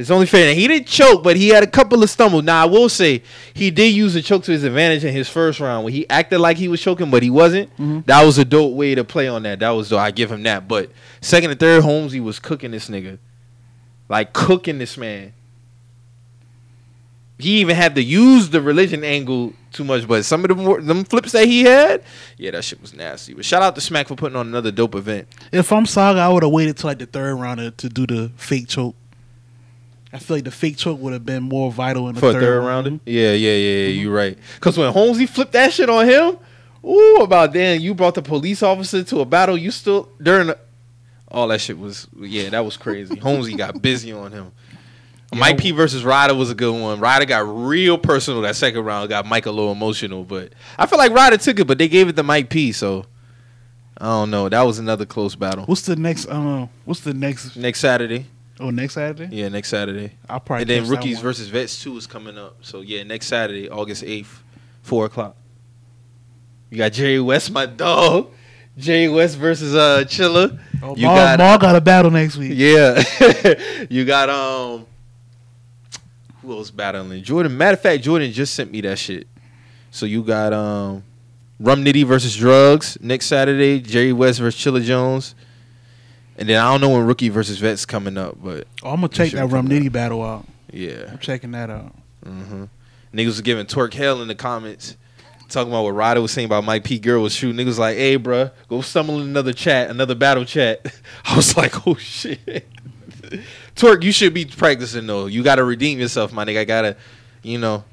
It's only fair. He didn't choke, but he had a couple of stumbles. Now I will say he did use the choke to his advantage in his first round when he acted like he was choking, but he wasn't. Mhm. That was a dope way to play on that. That was dope. I give him that. But second and third, Holmes he was cooking this nigga, like cooking this man. He even had to use the religion angle too much, but some of them were- them flips that he had, yeah, that shit was nasty. But shout out to Smack for putting on another dope event. If I'm Saga, I would have waited till like the third round to do the fake choke. I feel like the fake choke would have been more vital in the for third, third round. rounder. Yeah, yeah, yeah, yeah. You're right. Because when Holmesy flipped that shit on him, ooh, about then you brought the police officer to a battle. You still during the, all that shit was yeah, that was crazy. Holmesy got busy on him. Mike P versus Ryder was a good one. Ryder got real personal that second round. Got Mike a little emotional, but I feel like Ryder took it, but they gave it to Mike P. So I don't know. That was another close battle. What's the next? Uh, what's the next? Next Saturday, Oh, next Saturday. yeah, next Saturday. I'll probably. and then rookies versus vets two is coming up. So yeah, next Saturday, August eighth, four o'clock. You got Jerry West, my dog. Jerry West versus uh Chilla. Oh, you Maul, got- Maul got a battle next week. Yeah. you got um who else battling? Jordan. Matter of fact, Jordan just sent me that shit. So you got um Rum Nitty versus Drugs next Saturday, Jerry West versus Chilla Jones. And then I don't know when rookie versus vets coming up, but Oh, I'm gonna check that Rum Nitty battle out. yeah. I'm checking that out. hmm Niggas was giving twerk hell in the comments, talking about what Ryder was saying about Mike P. Girl was shooting. Niggas was like, "Hey, bruh, go stumble in another chat, another battle chat." I was like, "Oh shit." Twerk, you should be practicing though. You gotta redeem yourself, my nigga. I gotta, you know,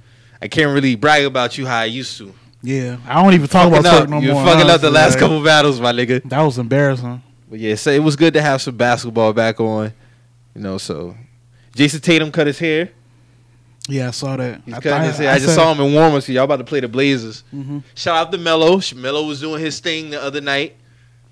I can't really brag about you how I used to. Yeah, I don't even talk Fucking about up. Turk no You're more. fucking up the last like, couple battles, my nigga. That was embarrassing. But yeah, so it was good to have some basketball back on. You know, so Jayson Tatum cut his hair. Yeah, I saw that. He's I cutting his hair. I, just saw him in warm-ups. So y'all about to play the Blazers. Mhm. Shout out to Melo. Melo was doing his thing the other night.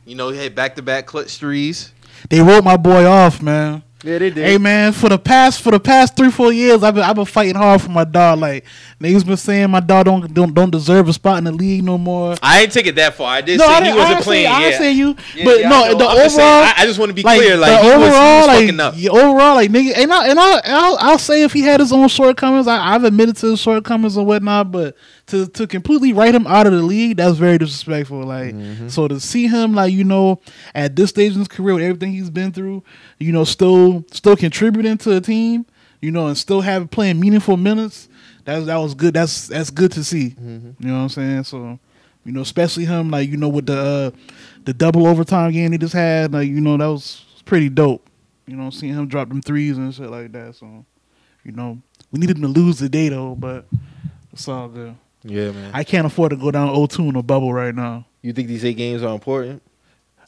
You know, he had back-to-back clutch threes. They wrote my boy off, man. Yeah, they did. Hey man, for the past for the past three four years, I've been I've been fighting hard for my dog. Like niggas been saying my dog don't don't don't deserve a spot in the league no more. I didn't take it that far. I did No, say I he didn't- wasn't I playing. Say, I yeah. ain't saying you, Yeah, but yeah, no, know. the I'm just saying, overall. I, I just want to be like, clear. Like the he was, overall, was like up. yeah, overall, like nigga, and I and I I'll, I'll say if he had his own shortcomings, I, I've admitted to his shortcomings and whatnot, but to to completely write him out of the league, that's very disrespectful. Like Mm-hmm. so to see him like you know at this stage in his career with everything he's been through, you know, still still contributing to a team, you know, and still have playing meaningful minutes. That that was good. That's that's good to see. Mm-hmm. You know what I'm saying? So, you know, especially him, like you know, with the uh, the double overtime game he just had, like you know, that was pretty dope. You know, seeing him drop them threes and shit like that. So, you know, we needed him to lose the day though, but it's all good. Yeah, man. I can't afford to go down 0-2 in a bubble right now. you think these eight games are important?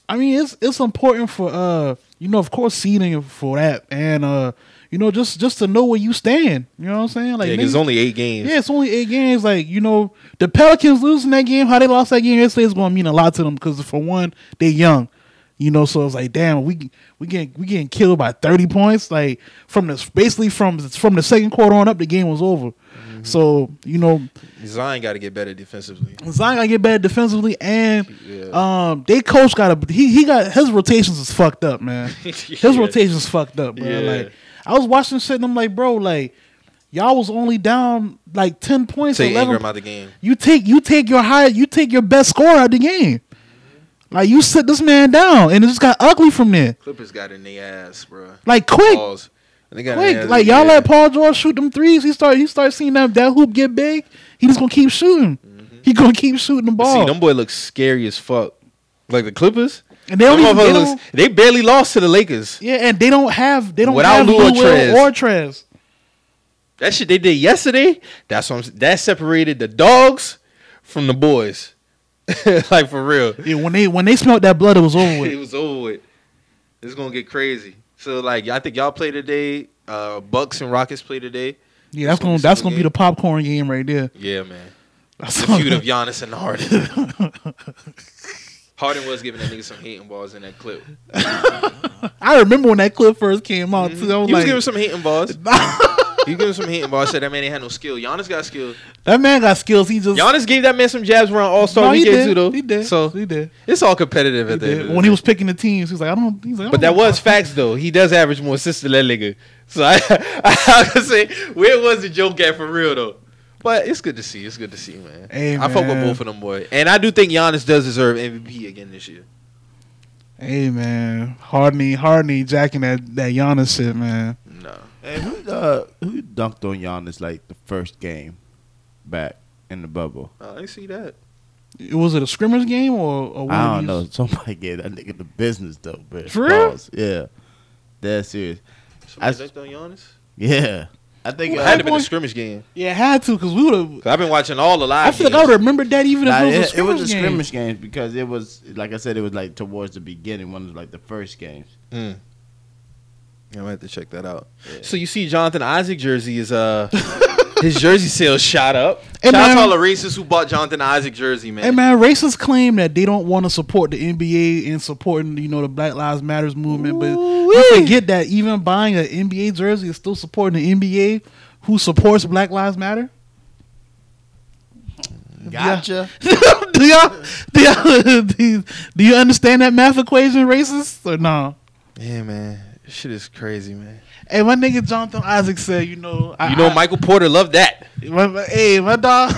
I mean, it's it's important for uh, you know, of course, seeding for that, and uh, you know, just just to know where you stand. You know what I'm saying? Like, yeah, it's only eight games. Yeah, it's only eight games. Like you know, the Pelicans losing that game, how they lost that game yesterday is going to mean a lot to them because for one, they're young. You know, so it's like, damn, we we getting we getting killed by thirty points. Like from the basically from from the second quarter on up, the game was over. So you know, Zion got to get better defensively. Zion got to get better defensively, and Yeah. um, they coach got to he he got his rotations is fucked up, man. His Yeah. rotations fucked up, bro. Yeah. Like I was watching shit, and I'm like, bro, like y'all was only down like ten points, Take eleven Ingram out the game. you take you take your high you take your best scorer out of the game. Like you sit this man down and it just got ugly from there. Clippers got in their ass, bro. Like quick, Pause. They got in their quick. Like y'all let Paul George shoot them threes. He start he start seeing that that hoop get big. He just gonna keep shooting. Mm-hmm. He gonna keep shooting the ball. See, them boy looks scary as fuck. Like the Clippers. and they don't even they, motherfuckers don't, they barely lost to the Lakers. yeah, and they don't have they don't Without have Lou Trez. or Trez. That shit they did yesterday. That's what I'm, that separated the dogs from the boys. like for real. Yeah, when they when they smelled that blood, it was over with. it was over with. It's gonna get crazy. So like I think y'all play today. Uh, Bucks and Rockets play today. Yeah, that's It's gonna that's gonna be the popcorn game right there. Yeah, man. That's The feud of Giannis and Harden. Harden was giving that nigga some hating balls in that clip. I remember when that clip first came out. Too. I was Mm-hmm. He was like, giving some hating balls. He was giving some hating balls. I said that man ain't had no skill. Giannis got skill. that man got skills. He just Giannis gave that man some jabs around All Star No, he weekend did. too, though. He did. So he did. it's all competitive He at the end. did. When he was picking the teams, he was like, I don't. He's like, I But don't that was facts though. He does average more assists than that nigga. So I, I could say where was the joke at for real though. But it's good to see. It's good to see, man. Hey, I fuck with both of them boy. and I do think Giannis does deserve MVP again this year. Hey man, Hardney, Harden, jacking that that Giannis shit, man. No, Hey, who uh who dunked on Giannis like the first game back in the bubble? I see that. Was it a scrimmage game or? or I don't know. Somebody gave that nigga the business though, but For real? pause. Yeah, that's serious. Somebody I- dunked on Giannis. Yeah, I think It uh, had to been a boy- scrimmage game. Yeah, it had to because we would have. 'Cause I've been watching all the live. I feel like I games. would have remembered that even Nah, if it was a it, it was a game. scrimmage games because it was like I said, it was like towards the beginning, one of like the first games. Mm. Yeah, I might have to check that out. Yeah. So you see, Jonathan Isaac jersey is uh his jersey sales shot up. Hey, Shout out to all the racists who bought Jonathan Isaac jersey, man. Hey man, racists claim that they don't want to support the NBA and supporting you know the Black Lives Matters movement, but you forget that even buying an NBA jersey is still supporting the NBA, who supports Black Lives Matter. Gotcha. do y'all do y'all do you, do you understand that math equation, racists or no? Yeah, man. This shit is crazy, man. Hey, my nigga Jonathan Isaac said, you know, I, You know, I- Michael Porter loved that. My, my- hey, my dog.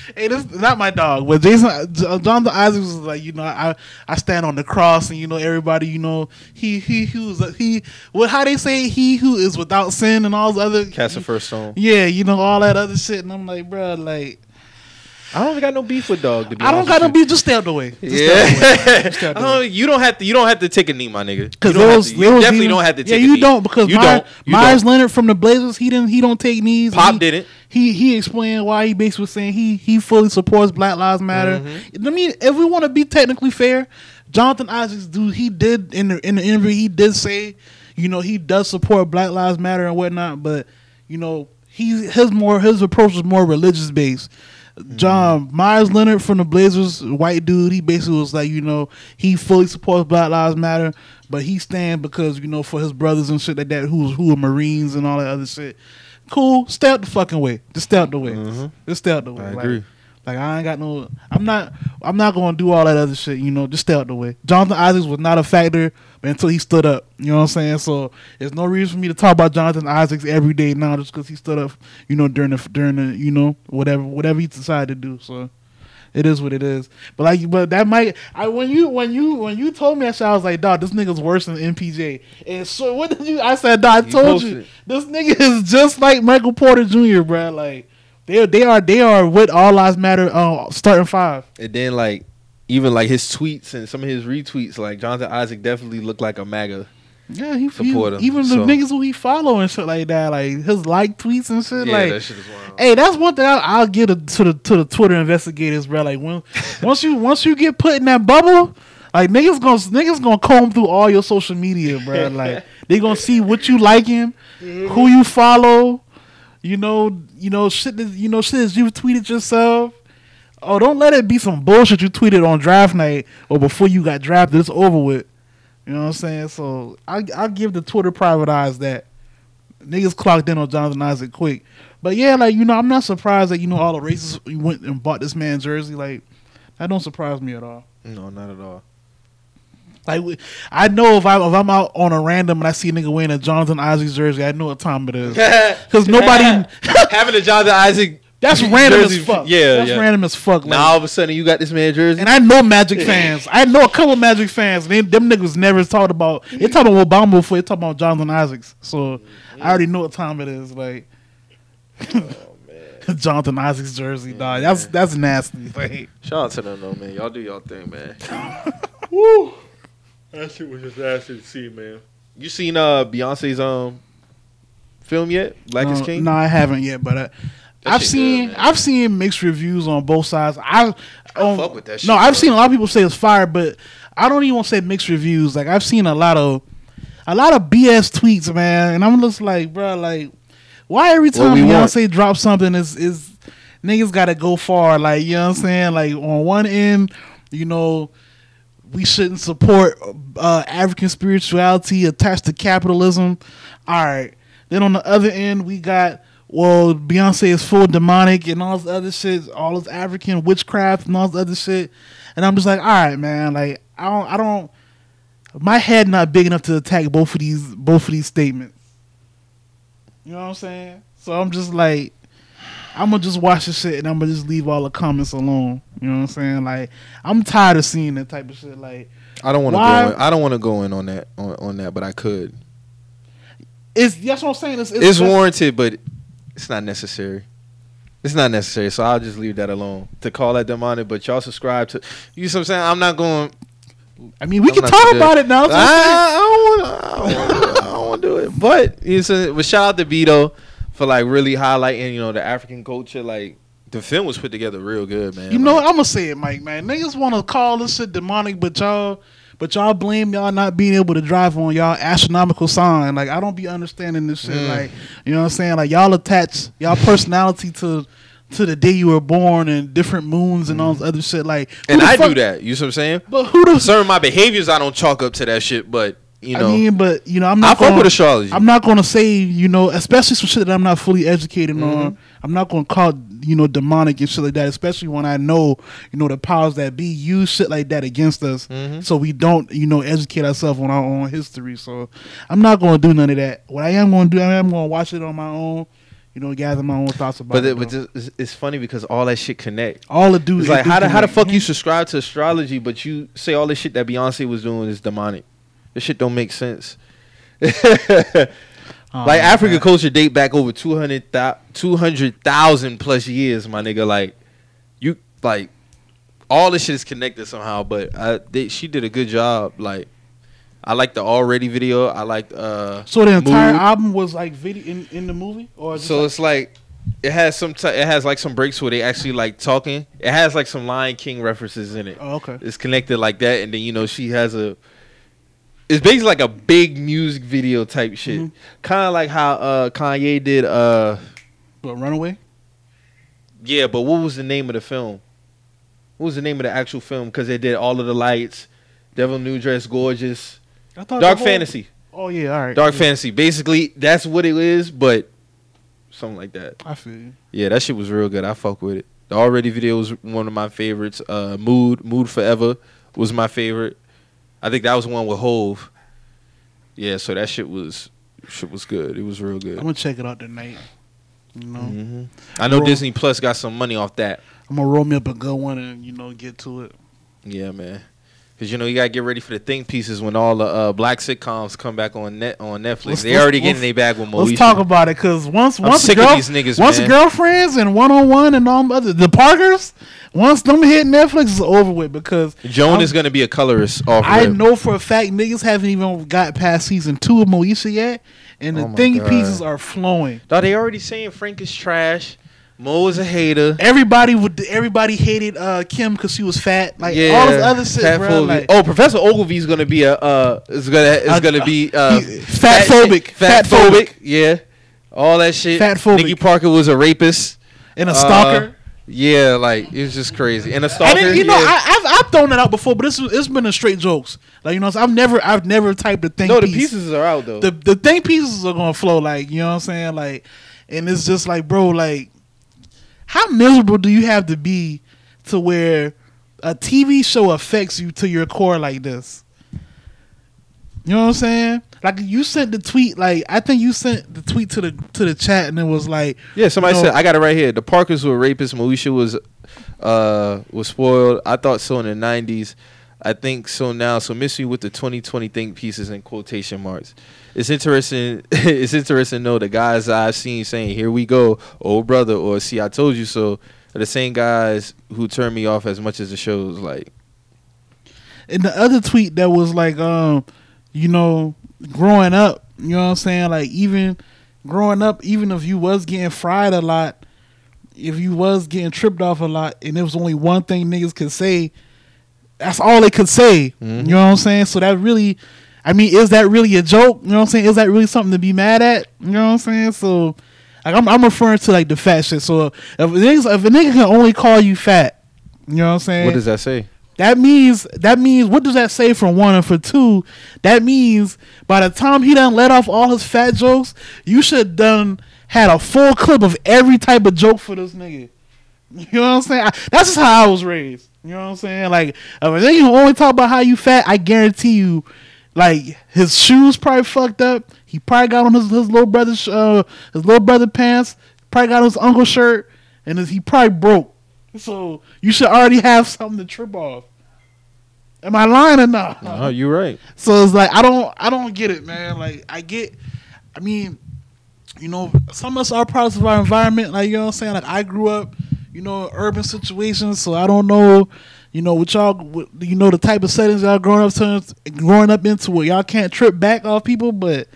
hey, this not my dog, but Jason J- Jonathan Isaacs was like, you know, I I stand on the cross, and you know, everybody, you know, he he who's he what how they say he who is without sin and all the other Cast the first stone. Yeah, you know all that other shit, and I'm like, bro, like I don't got no beef with dog. To be I don't got no beef. Just stay out the way. Just stay out the way. Yeah, Just stay out the way. don't, you don't have to. You don't have to take a knee, my nigga. You, Because don't have those, to- you those definitely even- don't have to take. Yeah, a you knee. don't because you Meyers, don't. You Meyers don't. Leonard from the Blazers, he didn't he don't take knees. Pop he, didn't. He he explained why he basically was saying he he fully supports Black Lives Matter. Mm-hmm. I mean, if we want to be technically fair, Jonathan Isaacs, dude, he did in the in the interview, he did say, you know, he does support Black Lives Matter and whatnot, but you know, he his more his approach is more religious based. John Meyers Leonard from the Blazers, white dude, he basically was like, you know, he fully supports Black Lives Matter, but he stand because you know for his brothers and shit like that who who are Marines and all that other shit. Cool, stay out the fucking way. Just stay out the way. Mhm. Just stay out the way. I Like- agree. Like I ain't got no. I'm not. I'm not gonna do all that other shit. You know, just stay out the way. Jonathan Isaacs was not a factor until he stood up. You know what I'm saying? So there's no reason for me to talk about Jonathan Isaacs every day now just because he stood up. You know, during the during the you know whatever whatever he decided to do. So it is what it is. But like, but that might. I when you when you when you told me that shit, I was like, dog, this nigga's worse than MPJ. And so what did you? I said, dog, I told you, posted. this nigga is just like Michael Porter Jr. Bro, like. They they are they are with all lives matter uh, starting five. And then like even like his tweets and some of his retweets, like Jonathan Isaac definitely looked like a MAGA. Yeah, he, he Support him, even the niggas who he follow and shit like that, like his like tweets and shit. Yeah, like, that shit is wild. hey, that's one thing I, I'll give to, to the to the Twitter investigators, bro. Like when once you once you get put in that bubble, like niggas gonna niggas gonna comb through all your social media, bro. Like they gonna see what you liking, mm-hmm. who you follow, you know, you know shit. That, you know shit that you tweeted yourself. Oh, don't let it be some bullshit you tweeted on draft night or before you got drafted. It's over with. You know what I'm saying? So I I give the Twitter private eyes that niggas clocked in on Jonathan Isaac quick. But yeah, like you know, I'm not surprised that you know all the races went and bought this man jersey. Like that don't surprise me at all. No, not at all. Like I know if I if I'm out on a random and I see a nigga wearing a Jonathan Isaac jersey, I know what time it is. Because nobody having a Jonathan Isaac. That's random jersey- as fuck. Yeah, that's yeah. random as fuck. Like, Now all of a sudden you got this man jersey. And I know Magic fans. I know a couple Magic fans. They, them niggas never talked about. They talk about Obama before they talk about Jonathan Isaacs. So I already know what time it is. Like Jonathan Isaacs jersey, dog. That's that's nasty. Like, Shout out to them though, man. Y'all do y'all thing, man. woo. That shit was just nasty to see, man. You seen uh Beyonce's um film yet? Black is King. No, I haven't yet, but I've seen good. I've seen mixed reviews on both sides. I, um, fuck with that shit, No, I've bro. seen a lot of people say it's fire, but I don't even want to say mixed reviews. Like I've seen a lot of a lot of BS tweets, man, and I'm just like, bro, like why every time we want. Beyonce drops something is is niggas got to go far. Like you know what I'm saying? Like on one end, you know. We shouldn't support uh, African spirituality attached to capitalism. All right. Then on the other end, we got well, Beyonce is full demonic and all this other shit, all this African witchcraft and all this other shit. And I'm just like, all right, man. Like I don't, I don't. My head not big enough to attack both of these, both of these statements. You know what I'm saying? So I'm just like, I'm gonna just watch the shit and I'm gonna just leave all the comments alone. You know what I'm saying? Like I'm tired of seeing that type of shit. Like I don't want to go. In, I don't want to go in on that on, on that, but I could. it's that's what I'm saying. It's, It's warranted, but it's not necessary. It's not necessary, so I'll just leave that alone. To call that demonic, but y'all subscribe to. You know what I'm saying? I'm not going. I mean, we I'm can talk about it now. I, I don't want to. I don't want to do it. But you know, but shout out to Vito for like really highlighting you know the African culture. Like the film was put together real good, man. You know, Like, what? I'm gonna say it, Mike. Man, niggas want to call this shit demonic, but y'all, but y'all blame y'all not being able to drive on y'all astronomical sign. Like I don't be understanding this shit. Mm. Like you know what I'm saying? Like y'all attach y'all personality to to the day you were born and different moons and all this other shit. Like and I fuck- do that. You know what I'm saying? But who the? Certain my behaviors, I don't chalk up to that shit. But you know, I mean, but you know, I'm I not. fuck gonna, with astrology. I'm not going to say, you know, especially some shit that I'm not fully educated Mm-hmm. on. I'm not going to call, you know, demonic and shit like that. Especially when I know, you know, the powers that be use shit like that against us, Mm-hmm. so we don't, you know, educate ourselves on our own history. So I'm not going to do none of that. What I am going to do, I am going to watch it on my own. You know, gather my own thoughts about but it. but it's, it's funny because all that shit connect. all the dudes like how the how the fuck you subscribe to astrology, but you say all this shit that Beyonce was doing is demonic. This shit don't make sense. Oh, like African culture date back over 200,000 200,000 plus years, my nigga. Like you like all this shit is connected somehow. But I, they, she did a good job. Like I like the already video. I liked uh. So the entire Mood. album was like video in, in the movie, or So like- it's like it has some t- it has like some breaks where they actually like talking. It has like some Lion King references in it. oh, okay. It's connected like that, and then you know she has a. It's basically like a big music video type shit, Mhm. kind of like how uh Kanye did. uh But Runaway. Yeah, but what was the name of the film? What was the name of the actual film? Because they did all of the lights, Devil New Dress, Gorgeous, I thought Dark whole- Fantasy, Oh yeah, all right. Dark yeah. Fantasy. Basically, that's what it is, but something like that. I feel you. Yeah, that shit was real good. I fuck with it. The already video was one of my favorites. Uh, Mood, Mood Forever was my favorite. I think that was one with Hove. Yeah, so that shit was shit was good. It was real good. I'm gonna check it out tonight. You know, hmm I know Bro. Disney Plus got some money off that. I'm gonna roll me up a good one and you know get to it. Yeah, man. Cause you know you gotta get ready for the think pieces when all the uh, black sitcoms come back on net on Netflix. Let's- they already getting their bag with Moesha. Let's talk about it because once once girl, niggas, once man. girlfriends and one on one and all other the Parkers, once them hit Netflix is over with because Joan I'm- is gonna be a colorist off. I rip. know for a fact niggas haven't even got past season two of Moesha yet, and the Oh God. pieces are flowing. Dog, they already saying Frank is trash. Mo is a hater. Everybody would everybody hated uh, Kim because she was fat. Like yeah, all this other shit, bro. Like, oh, Professor Oglevee is gonna be a uh, is gonna is Uh, gonna be uh, fat phobic. fat phobic. Yeah, all that shit. Fat phobic. Nikki Parker was a rapist. and a Uh, stalker. Yeah, like it was just crazy. And a stalker. I didn't, you know, yeah. I, I've I've thrown that out before, but it's it's been a straight jokes. Like you know, I've never I've never typed a thing. no, the pieces are out though. the the thing pieces are gonna flow. Like you know what I'm saying. Like, and it's just like, bro, like, how miserable do you have to be to where a TV show affects you to your core like this? You know what I'm saying? Like you sent the tweet. Like I think you sent the tweet to the to the chat, and it was like, yeah, somebody you know, said I got it right here. The Parkers were rapists. Moesha was uh was spoiled. I thought so in the nineties. I think so now. So miss with the 2020 think pieces in quotation marks. It's interesting. it's interesting to know the guys I've seen saying "Here we go, old brother," or "See, I told you so." Are the same guys who turn me off as much as the shows. Like, and the other tweet that was like, um, you know, growing up, you know what I'm saying? Like even growing up, even if you was getting fried a lot, if you was getting tripped off a lot, and there was only one thing niggas could say, that's all they could say. You know what I'm saying? So that really, I mean, is that really a joke? You know what I'm saying? Is that really something to be mad at? You know what I'm saying? So, like, I'm, I'm referring to like the fat shit. So if a, nigga, if a nigga can only call you fat, you know what I'm saying? What does that say? That means that means what does that say for one and for two? That means by the time he done let off all his fat jokes, you should done had a full clip of every type of joke for this nigga. You know what I'm saying? I, that's just how I was raised. You know what I'm saying? Like if a nigga only talk about how you fat, I guarantee you, like his shoes probably fucked up. He probably got on his, his little brother's uh, his little brother pants. Probably got on his uncle shirt, and his, he probably broke. So you should already have something to trip off. Am I lying or not? Oh, you're right. So it's like I don't I don't get it, man. Like I get I mean, you know, some of us are products of our environment, like you know what I'm saying? Like I grew up, you know, in urban situations, so I don't know, you know, what y'all you know the type of settings y'all growing up to growing up into where y'all can't trip back off people, but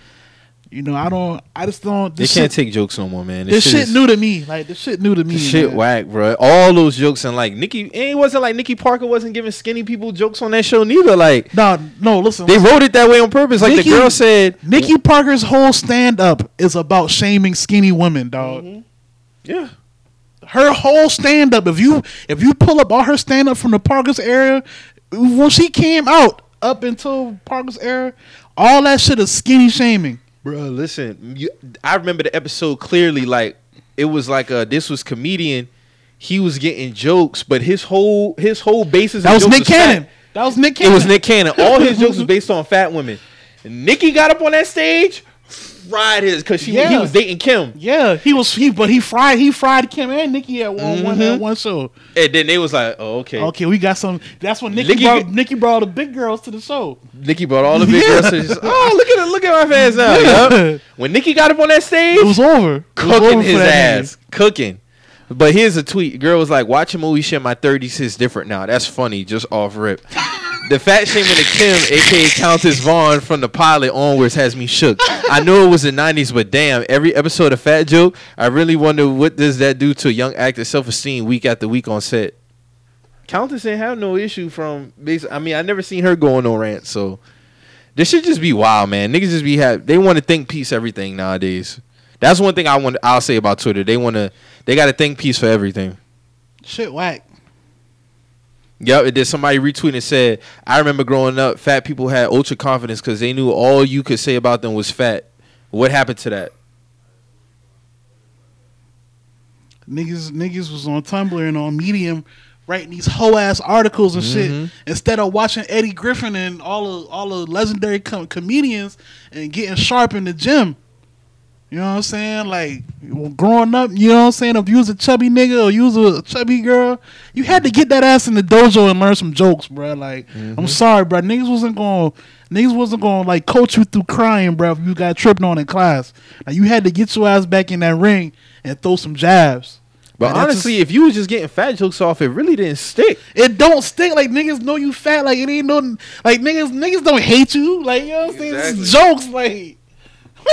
you know, I don't I just don't They this can't take jokes no more, man. this shit is- new to me. Like this shit new to me. Shit man. whack, bro. All those jokes and like Nikki, and it wasn't like Nikki Parker wasn't giving skinny people jokes on that show neither. Like No, no, listen. they listen. wrote it that way on purpose. Like Nikki- the girl said, Nikki Parker's whole stand up is about shaming skinny women, dog. Mm-hmm. yeah, Her whole stand up, if you if you pull up all her stand up from the Parker's era, when she came out up until Parker's era, all that shit is skinny shaming. bro. Listen, you, I remember the episode clearly. Like it was like uh this was comedian. He was getting jokes, but his whole his whole basis. That was Nick fat. Cannon. That was Nick Cannon. It was Nick Cannon. All his jokes was based on fat women. And Nikki got up on that stage, fried his because she he was dating Kim. Yeah, he was he, but he fried he fried Kim and Nikki at one one Mhm. at one show. And then they was like, "Oh, okay." Okay, we got some. That's when Nikki Nikki brought Nikki brought all the big girls to the show. Nikki brought all the big Yeah. girls. To just, oh, look at it! Look at my fans now. Yeah. yup. When Nikki got up on that stage, It was over. It was over cooking his ass, cooking. But here's a tweet. Girl was like, "Watching movie shit my 30s is different now. That's funny, just off rip." The fat shaming of Kim, aka Countess Vaughn, from the pilot onwards has me shook. I know it was the 90s, but damn, every episode of Fat Joke, I really wonder what does that do to a young actor's self-esteem week after week on set. Countess ain't have no issue from. basi- I mean, I never seen her going on rant, so this should just be wild, man. Niggas just be have they want to think peace everything nowadays. That's one thing I want. I'll say about Twitter. They want to. They got to think peace for everything. Shit whack. Yep. And then somebody retweeted and said, "I remember growing up, fat people had ultra confidence because they knew all you could say about them was fat. What happened to that? Niggas niggas was on Tumblr and on Medium writing these whole ass articles and Mhm. shit instead of watching Eddie Griffin and all of all the legendary com- comedians and getting sharp in the gym. You know what I'm saying? Like growing up, you know what I'm saying? If you was a chubby nigga or you was a chubby girl, you had to get that ass in the dojo and learn some jokes, bro. Like I'm mm-hmm. sorry, bro. Niggas wasn't going niggas wasn't going to like coach you through crying, bro. If you got tripped on in class, like you had to get your ass back in that ring and throw some jabs. But honestly, if you was just getting fat jokes off, it really didn't stick. It don't stick. like niggas know you fat. Like it ain't no like niggas niggas don't hate you. Like you know what I'm saying? It's jokes like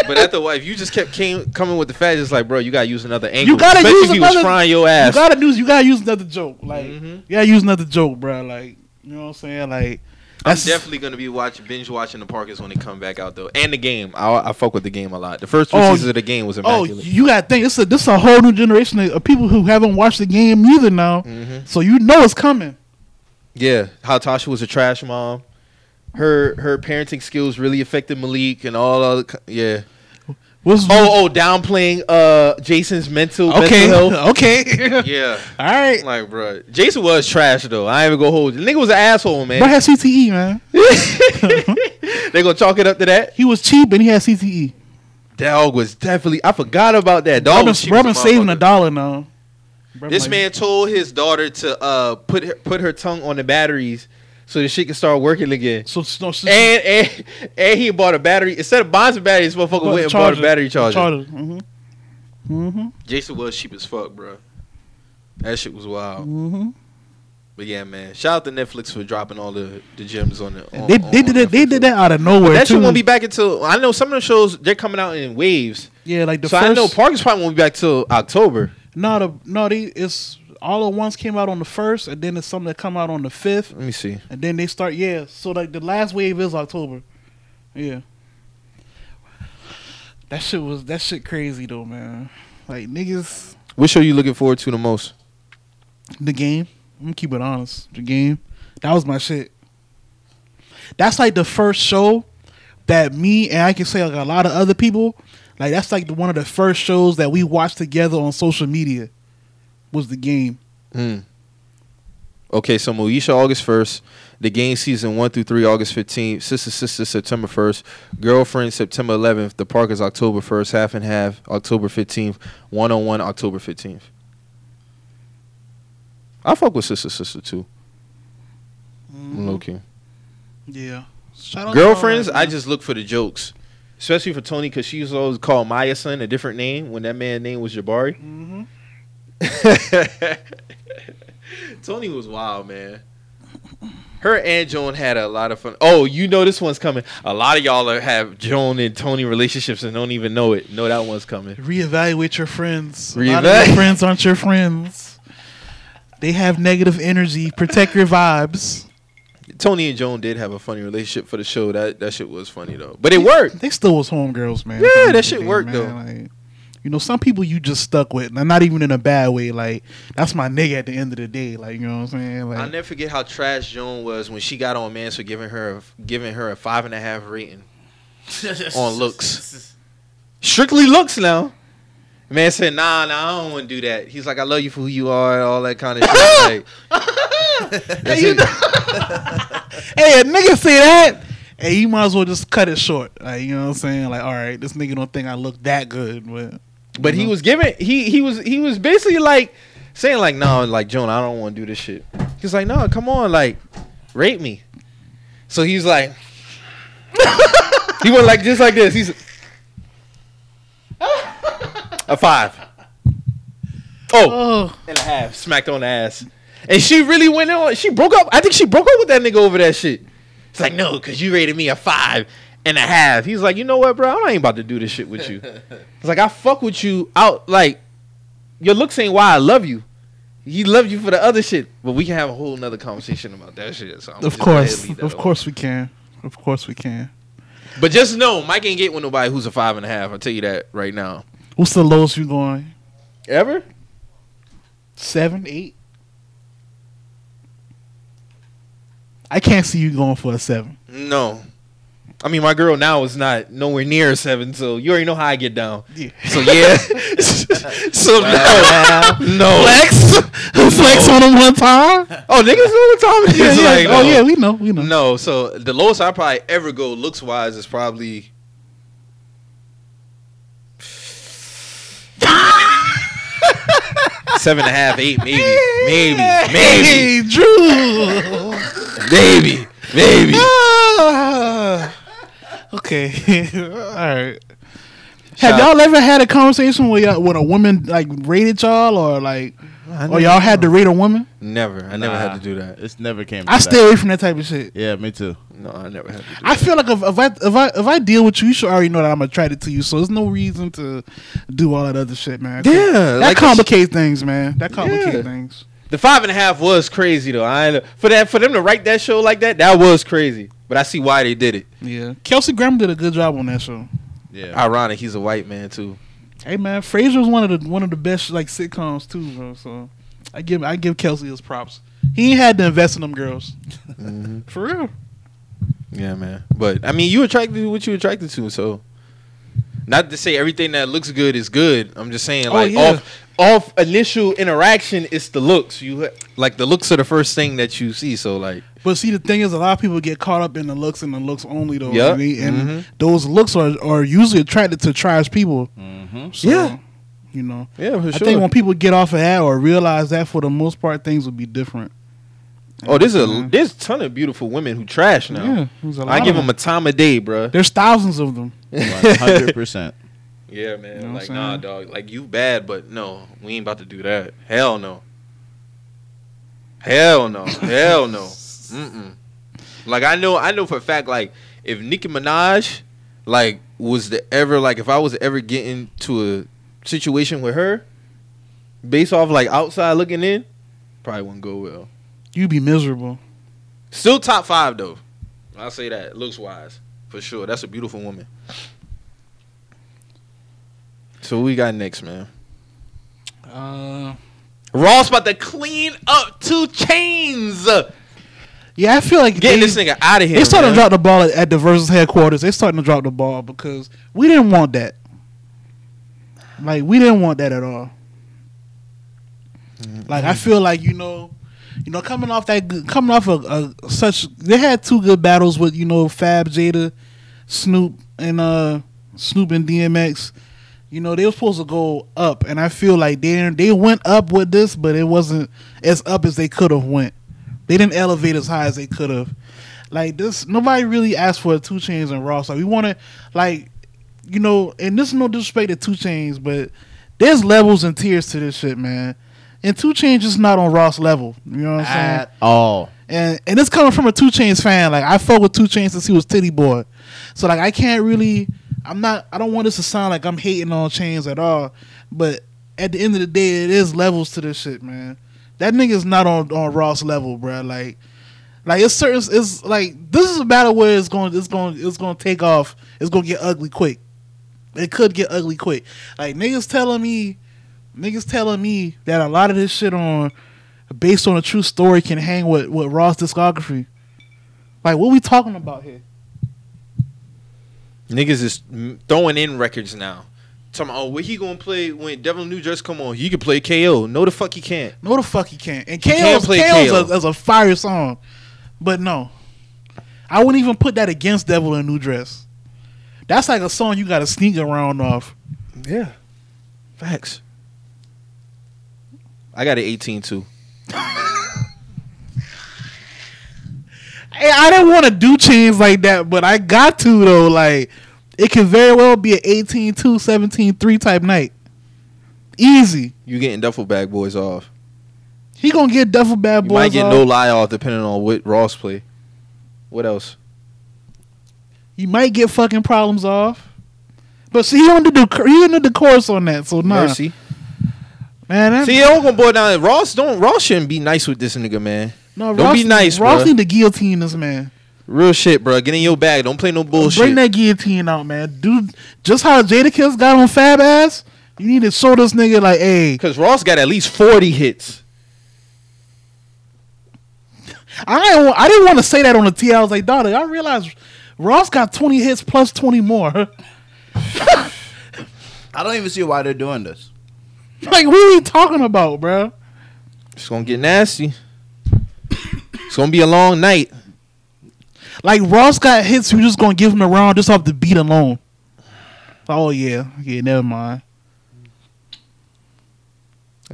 But after a while, if you just kept came, coming with the fat, it's like, bro, you gotta use another angle. You gotta Especially use if you was another- frying your you gotta use you gotta use another joke. Like Mhm. you gotta use another joke, bro. Like you know what I'm saying? Like I'm definitely gonna be watching binge watching the Parkers when they come back out though, and the game. I, I fuck with the game a lot. The first two Oh, seasons of the game was immaculate. oh you gotta think this is this is a whole new generation of people who haven't watched the game either now. Mhm. So you know it's coming. Yeah, how Tasha was a trash mom. Her her parenting skills really affected Malik and all other. Yeah. What's Oh oh, downplaying uh Jason's mental okay mental health. okay Yeah. all right. Like, bro, Jason was trash though. I ain't even gonna hold you. The nigga was an asshole, man. Bro had CTE man. they gonna chalk it up to that. He was cheap and he had CTE. Dog was definitely. I forgot about that. Dog Bro been, was cheap bro as been a saving a dollar now. Bro This like- man told his daughter to uh put her, put her tongue on the batteries so the shit can start working again. So, so, so And and and he bought a battery instead of buying some batteries. Motherfucker went and bought a battery charger. Mm-hmm. Mm-hmm. Jason was cheap as fuck, bro. That shit was wild. Mm-hmm. But yeah, man. Shout out to Netflix for dropping all the, the gems on it. They, they did it. They did that out of nowhere That too. shit won't be back until I know some of the shows they're coming out in waves. Yeah, like the so first. I know Parkers probably won't be back till October. no, the no, they it's all at once came out on the first, and then it's something that come out on the fifth, Let me see. and then they start. Yeah, so like the last wave is October. Yeah. That shit was that shit crazy though, man. Like niggas, What show you looking forward to the most? the game. I'm gonna keep it honest. The game. That was my shit. That's like the first show that me and I can say like a lot of other people, like that's like the, one of the first shows that we watched together on social media. Was the game. Hmm. Okay, so Moesha August first, the game season one through three August fifteenth, Sister Sister September first, Girlfriend September eleventh, The Parkers October first, half and half October fifteenth, one on one October fifteenth. I fuck with Sister Sister too. Low key. Yeah. Shout Girlfriends, I just look for the jokes, especially for Tony because she was always called Maya son a different name when that man name was Jabari. Mhm. Tony was wild, man. Her and Joan had a lot of fun. Oh, you know this one's coming. A lot of y'all are, have Joan and Tony relationships and don't even know it. Know that one's coming. Reevaluate your friends. A lot of your friends aren't your friends. They have negative energy. Protect your vibes. Tony and Joan did have a funny relationship for the show. That that shit was funny though, but it worked. They still was homegirls, man. Yeah, At the end that shit worked, man. though. Like, you know, some people you just stuck with, and not even in a bad way. Like that's my nigga at the end of the day. Like you know what I'm saying? Like I'll never forget how trash Joan was when she got on Mans for giving her a, giving her a five and a half rating on looks. Strictly looks now. Man said, nah, nah, I don't want to do that. He's like, I love you for who you are, and all that kind of shit. Like, that's you it. hey, a nigga say that. Hey, you might as well just cut it short. Like you know what I'm saying? Like all right, this nigga don't think I look that good, but But he was giving he he was he was basically like saying like no like Joan I don't want to do this shit. He's like no come on like rate me. So he's like he went like just like this. He's a five. Oh, oh, and a half smacked on the ass. And she really went on. She broke up. I think she broke up with that nigga over that shit. It's like no, because you rated me a five and a half. He's like, you know what, bro? I ain't about to do this shit with you. It's like I fuck with you out. Like your looks ain't why I love you. He loved you for the other shit, but we can have a whole nother conversation about that shit. So I'm of just gonna go ahead course, and leave that of alone. course we can, of course we can. But just know, Mike ain't get with nobody who's a five and a half. I'll tell you that right now. What's the lowest you going? Ever? Seven, eight. I can't see you going for a seven. No. I mean, my girl now is not nowhere near seven, so you already know how I get down. Yeah. So yeah. so no, no. Flex, flex on them one time. Oh, niggas know what time it Yeah, is. yeah. Like, oh no. yeah, we know, we know. No, so the lowest I probably ever go looks wise is probably seven and a half, eight, maybe, maybe, maybe, Hey, Drew. maybe, maybe. Ah. Okay, all right. Have y'all ever had a conversation where y'all, when a woman like rated y'all or like, or y'all had to rate a woman? Never, I never had to do that. It's never came. To I that. stay away from that type of shit. Yeah, me too. No, I never had to do I that. feel like if, if I if I if I deal with you, you should already know that I'm attracted to you. So there's no reason to do all that other shit, man. Yeah, that like- complicates things, man. That complicates Yeah. things. The five and a half was crazy though. I ain't- for that for them to write that show like that, that was crazy. But I see why they did it. Yeah, Kelsey Grammer did a good job on that show. Yeah. Ironic, he's a white man too. Hey man, Frasier was one of the one of the best like sitcoms too, bro. So I give I give Kelsey his props. He ain't had to invest in them girls mm-hmm. for real. Yeah, man. But I mean, you attracted to what you attracted to, so not to say everything that looks good is good. I'm just saying, Oh, like yeah. off off initial interaction, it's the looks. You like the looks are the first thing that you see. So like, But see, the thing is, a lot of people get caught up in the looks and the looks only, though. Yup. And, they- and Mhm. those looks are, are usually attracted to trash people. Mm-hmm. So, Yeah. you know. yeah, for I think when people get off of that or realize that, for the most part, things will be different. oh, there's a Mhm. there's a ton of beautiful women who trash now. Yeah, there's a I lot give of them a time of day, bro. There's thousands of them. One hundred percent. Yeah, man. You know like, nah, dog. Like, you bad, but no, we ain't about to do that. Hell no. Hell no. Hell no. Mm-mm. Like, I know, I know for a fact, like, if Nicki Minaj, like, was the ever like if I was ever getting to a situation with her, based off like outside looking in, probably wouldn't go well. You'd be miserable. Still top five though. I'll say that. Looks wise. For sure. That's a beautiful woman. So what we got next, man. Uh, Ross about to clean up 2 Chainz. yeah, I feel like Getting they, this nigga out of here. they starting man. to drop the ball at, at the versus headquarters. They starting to drop the ball because we didn't want that. Like we didn't want that at all. Like I feel like you know, you know, coming off that, coming off a, a such, they had two good battles with you know Fab Jada, Snoop and uh Snoop and DMX. You know they were supposed to go up, and I feel like they they went up with this, but it wasn't as up as they could have went. They didn't elevate as high as they could have. Like this, nobody really asked for 2 Chainz and Ross. Like we want to, like, you know, and this is no disrespect to 2 Chainz, but there's levels and tiers to this shit, man. And 2 Chainz is not on Ross level. You know what I'm saying? At all. and and it's coming from a 2 Chainz fan. Like I fuck with 2 Chainz since he was Tity Boi, so like I can't really. I'm not. I don't want this to sound like I'm hating on Chainz at all. But at the end of the day, it is levels to this shit, man. That nigga's not on on Ross level, bro. Like, like it's certain. It's like this is a battle where it's going. It's going. It's going to take off. It's going to get ugly quick. It could get ugly quick. Like niggas telling me, niggas telling me that a lot of this shit on based on a true story can hang with, with Ross discography. Like, what we talking about here? Niggas is throwing in records now. Talking about, oh, where he gonna play when Devil in New Dress come on? He can play KO. No, the fuck he can't. No, the fuck he can't. And He KO's, can't play KO's KO. A, a fire song, but no, I wouldn't even put that against Devil in a New Dress. That's like a song you got to sneak around off. Yeah, facts. I got an 18 too. Hey, I didn't want to do Chainz like that, but I got to though. Like, it could very well be an 18 2 17 3 type night. Easy. You getting duffel bag boys off. He gonna get Duffel Bad You Boys. might get off. no lie off depending on what Ross play. What else? You might get fucking problems off. But see, he on the he on the course on that, so nah, Mercy. man. That, See, all gonna boil down. Ross don't. Ross shouldn't be nice with this nigga, man. No, don't Ross, be nice, Ross bruh. need to guillotine this man. Real shit, bro. Get in your bag. Don't play no bullshit. Bring that guillotine out, man. Dude, just how Jadakiss got on Fab ass, you need to show this nigga like, hey, Cause Ross got at least forty hits. I didn't, I didn't want to say that on the T. I was like, dog, I realized Ross got twenty hits plus twenty more. I don't even see why they're doing this. like, what are we talking about, bro? It's gonna get nasty. It's gonna be a long night. Like Ross got hits, we just gonna give him a round just off the beat alone. Oh yeah, yeah, never mind.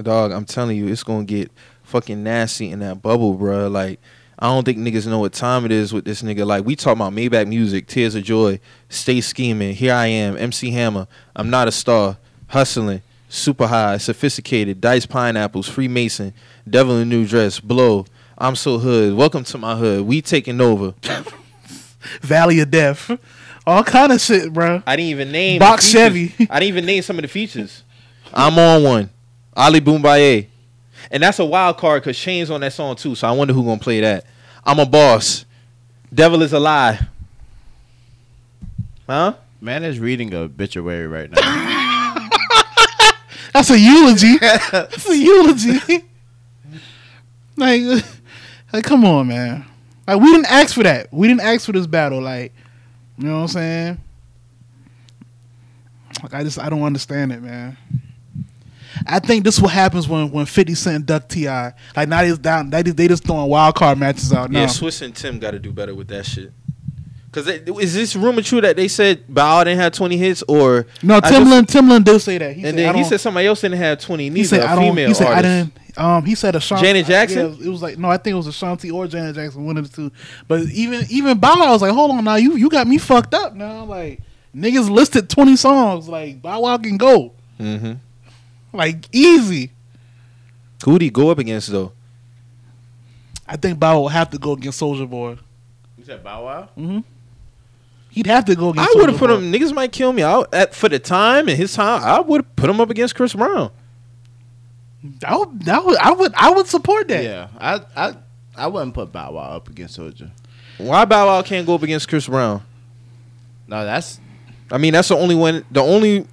Dog, I'm telling you, it's gonna get fucking nasty in that bubble, bro. Like, I don't think niggas know what time it is with this nigga. Like, we talk about Maybach music, Tears of Joy, Stay Scheming, Here I Am, MC Hammer, I'm Not a Star, Hustling, Super High, Sophisticated, Dice Pineapples, Freemason, Devil in a New Dress, Blow, I'm So Hood, Welcome to My Hood, We Taking Over. Valley of Death, all kind of shit, bro. I didn't even name Box. Chevy. I didn't even name some of the features. I'm on one. Ali Bomaye. And that's a wild card because Chainz on that song too. So I wonder who gonna play that. I'm a boss. Devil is a lie. Huh? Man is reading a obituary right now. That's a eulogy. That's a eulogy. like, like, come on, man. Like, we didn't ask for that. We didn't ask for this battle. Like, you know what I'm saying? Like, I just, I don't understand it, man. I think this what happens when when Fifty Cent duck Ti. Like now he's down. They just, they just throwing wild card matches out now. Yeah, Swizz and Tim got to do better with that shit. Cause they, is this rumor true that they said Bow didn't have 20 hits or no, I just- Timbaland Timbaland did say that. He and said, I then he said somebody else didn't have 20 neither. He said a I don't. female He said I artist. didn't. Um, he said Ashanti. Janet Jackson? Yeah, it was like no, I think it was Ashanti or Janet Jackson, one of the two. But even even Bow Wow was like, hold on now, you you got me fucked up now. Like niggas listed twenty songs. Like Bow Wow can go Mm-hmm. like easy. Who'd he go up against though? I think Bow Wow will have to go against Soulja Boy. You said Bow Wow? Mm-hmm. He'd have to go against I would have Soulja put Boy. him. Niggas might kill me. I, at for the time and his time, I would have put him up against Chris Brown. I would, I would, I would, I would support that. Yeah, I I I wouldn't put Bow Wow up against Soulja. Why Bow Wow can't go up against Chris Brown? No, that's I mean, that's the only one. The only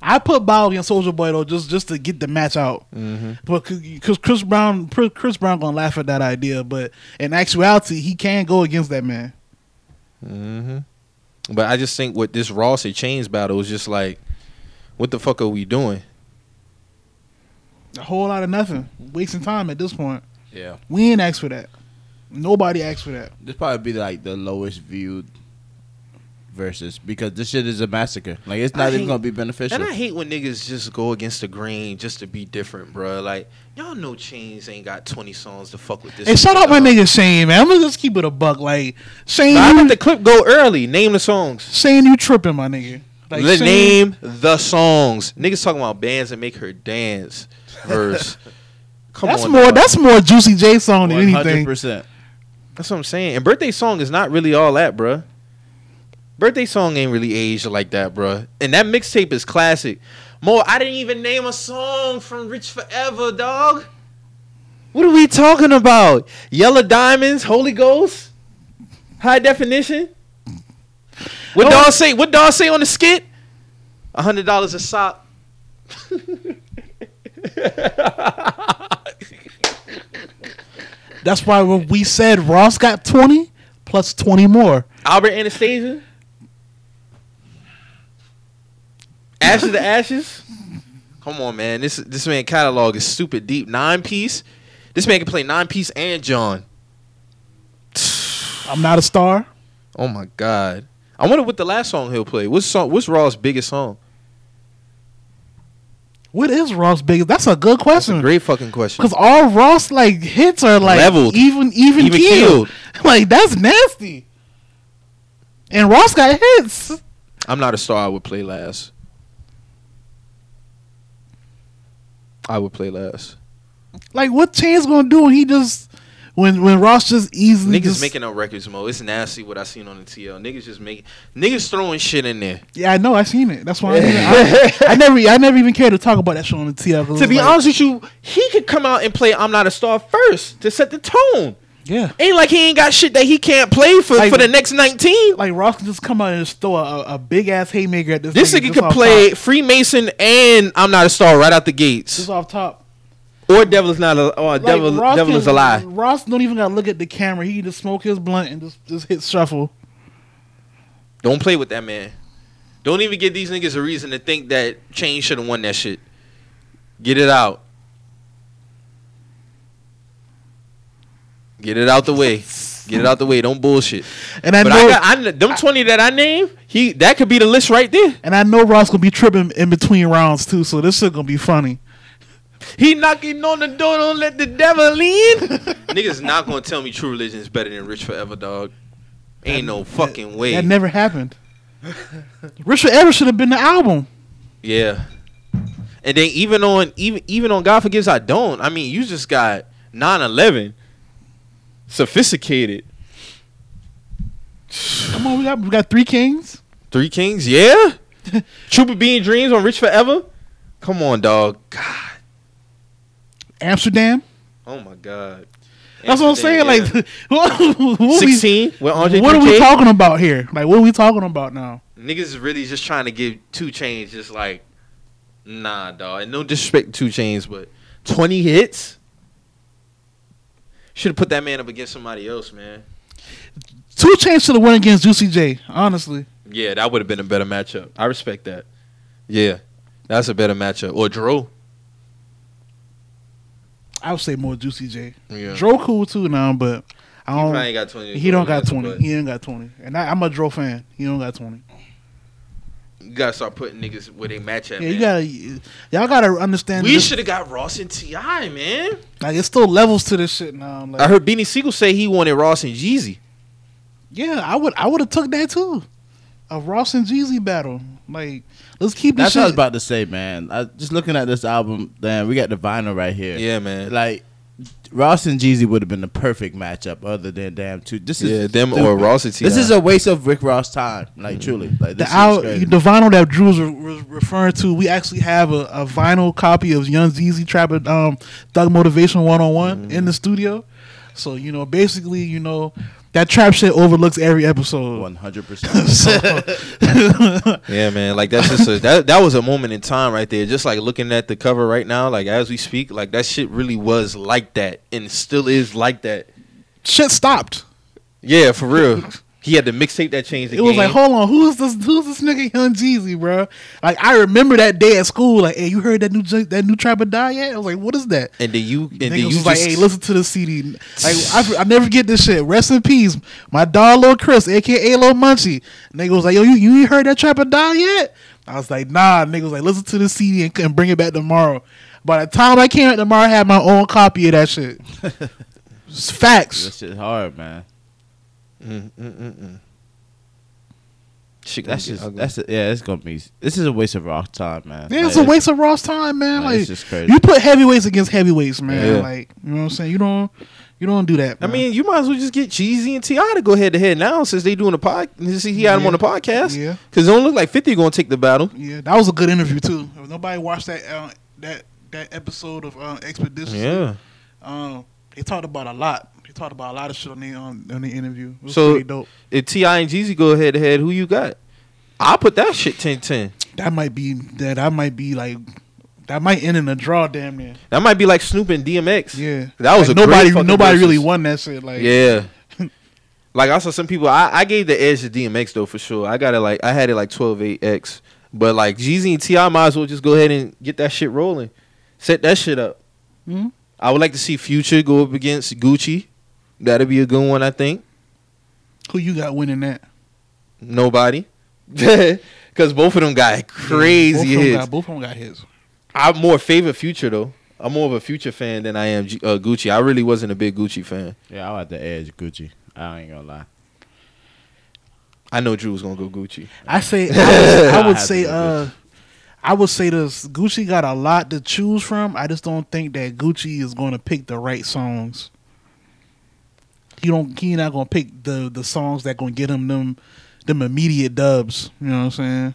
I put Bow against Soulja Boy though, just just to get the match out. Mm-hmm. But because Chris Brown, Chris Brown gonna laugh at that idea, but in actuality, he can go against that man. hmm But I just think with this Ross and Chainz battle was just like, what the fuck are we doing? A whole lot of nothing, wasting time at this point. yeah. We ain't asked for that. Nobody asked for that. This probably be like the lowest viewed versus because this shit is a massacre. Like it's I not even hate- gonna be beneficial. And I hate when niggas just go against the grain just to be different, bro. Like y'all know Chainz ain't got twenty songs to fuck with this. Hey, shout out my nigga Shane, man. I'm gonna just keep it a buck. Like Shane, Nah, I you, let the clip go early. Name the songs. Shane, you tripping, my nigga. Like Let Shane- name the songs. Niggas talking about bands that make her dance. Verse. Come That's on, more. dog. That's more Juicy J song than One hundred anything. percent. That's what I'm saying. And birthday song is not really all that, bruh. Birthday song ain't really aged like that, bruh. And that mixtape is classic. Mo, I didn't even name a song from Rich Forever, dog. What are we talking about? Yellow Diamonds, Holy Ghost, High Definition. What Oh. dog say? What dog say on the skit? A hundred dollars a sock. That's why when we said Ross got twenty plus twenty more. Albert Anastasia. Ashes to Ashes. Come on, man. This this man catalog is stupid deep. Nine piece. This man can play nine piece and John. I'm not a star. Oh my god. I wonder what the last song he'll play. What's song? What's Ross's biggest song? What is Ross biggest? That's a good That's a question. great fucking question. Because all Ross like hits are like Leveled. even even, Even keeled. keeled. Like that's nasty. And Ross got hits. I'm not a star. I would play last. I would play last. Like what Chainz gonna do when he just when when Ross just easily Niggas just, making up records, Mo. It's nasty what I seen on the TL. Niggas just making niggas throwing shit in there. Yeah, I know. I seen it. That's why I, I, I never I never even cared to talk about that show on the TL. to be like, honest with you, he could come out and play "I'm Not a Star" first to set the tone. yeah. Ain't like he ain't got shit that he can't play for Like- for the next nineteen. Like Ross can just come out and just throw a, a big ass haymaker at this. This nigga nigga could play top. Freemason and "I'm Not a Star" right out the gates, just off top. Or "Devil is not a or Like, Devil Ross Devil can- is a lie." Ross don't even gotta look at the camera. He just smoke his blunt and just just hit shuffle. Don't play with that man. Don't even give these niggas a reason to think that Chainz should have won that shit. Get it out. Get it out the way. Get it out the way. Don't bullshit. And I but know I got I, them twenty that I named. He that could be the list right there. and I know Ross gonna be tripping in between rounds too. So this shit gonna be funny. He knocking on the door. Don't let the devil in. Niggas not gonna tell me True Religion is better than Rich Forever, dog. Ain't no fucking way. That never happened. Rich Forever should have been the album. Yeah. And then even on even even on God Forgives I Don't, I mean you just got 9-11 sophisticated. Come on, we got we got three kings. Three Kings, yeah. Triple Beam Dreams on Rich Forever. Come on, dog. God. Amsterdam. Oh my God. That's what I'm saying. Amsterdam, Like, what, what 16 with Andre what are we talking about here? Like, what are we talking about now? Niggas is really just trying to give 2 Chainz just like nah dog. And no disrespect to 2 Chainz, but twenty hits? Should have put that man up against somebody else, man. 2 Chainz should have won against Juicy J. Honestly, Yeah, that would have been a better matchup. I respect that. Yeah. That's a better matchup. Or Dro. I would say more Juicy J. Yeah. Dro cool too now, but I He don't. probably got 20. He don't got twenty. but He ain't got twenty. And I, I'm a Dro fan. He don't got twenty. You gotta start putting niggas where they match at. Yeah, man. you gotta. Y'all gotta understand. we should have got Ross and T.I., man. Like it's still levels to this shit now. Like, I heard Beanie Sigel say he wanted Ross and Jeezy. yeah, I would. I would have took that too. A Ross and Jeezy battle. Like, let's keep this That's what I was about to say, man. I, just looking at this album, damn, we got the vinyl right here. Yeah, man. Like Ross and Jeezy would have been the perfect matchup, other than damn two. This is Yeah, them stupid. or Ross and This is a waste of Rick Ross time. Like truly, like The out, the vinyl that Drew was, was referring to, we actually have a, a vinyl copy of Young Jeezy Trapper um, Thug Motivation One on One in the studio. So you know, basically, you know, that trap shit overlooks every episode. One hundred percent. Yeah, man. Like that's just a, that. That was a moment in time right there. Just like looking at the cover right now, like as we speak, like that shit really was like that, and still is like that. shit stopped. Yeah, for real. He had the mixtape that changed the It was like, hold on, who's this? Who's this nigga Young Jeezy, bro? Like, I remember that day at school. Like, hey, you heard that new J- that new Trap or Die yet? I was like, what is that? and then you and then you was just like, hey, listen to the CD. Like, I, I never get this shit. Rest in peace, my dog, Lil Chris, aka Lil Munchie. Nigga was like, yo, you, you ain't heard that Trap or Die yet? I was like, nah. Nigga was like, listen to the CD and, and bring it back tomorrow. By the time I came back tomorrow, I had my own copy of that shit. Facts. That shit hard, man. Mm, mm, mm. That's get just ugly. that's a, yeah. It's gonna be. This is a waste of Rock time, man. Yeah, it's a waste of Ross time, man. Nah, like it's just crazy. you put heavyweights against heavyweights, man. Yeah. Like you know what I'm saying. You don't you don't do that. I mean, you might as well just get Jeezy and T.I. to go head to head now, since they doing a pod. Since he had him Yeah. on the podcast, Yeah. Because it don't look like Fifty going to take the battle. yeah, that was a good interview too. If nobody watched that uh, that that episode of uh, Expedition, Yeah. um, they talked about a lot. They talked about a lot of shit on the on, on the interview. It was So- pretty dope. If T.I. and Jeezy go head to head, who you got? I'll put that shit 10-10. That might be that. I might be like that might end in a draw. Damn near. That might be like Snoop and DMX. Yeah, That was Like, a great nobody. fucking Nobody really won that shit. Like Yeah. like I saw some people I, I gave the edge to DMX though for sure. I got it like I had it like 12-8X. But like Jeezy and T.I. might as well just go ahead and get that shit rolling. Set that shit up. Mhm. I would like to see Future go up against Gucci. That'd be a good one, I think. who you got winning that? Nobody. Because both of them got both crazy of them hits. Got, both of them got hits. I'm more favor Future though. I'm more of a Future fan than I am uh, Gucci. I really wasn't a big Gucci fan. Yeah, I like the edge Gucci. I ain't gonna lie. I know Drew was gonna go Gucci. I say I would, I I would say uh I would say this Gucci got a lot to choose from. I just don't think that Gucci is going to pick the right songs. He don't he not going to pick the the songs that going to get him them them immediate dubs, you know what I'm saying?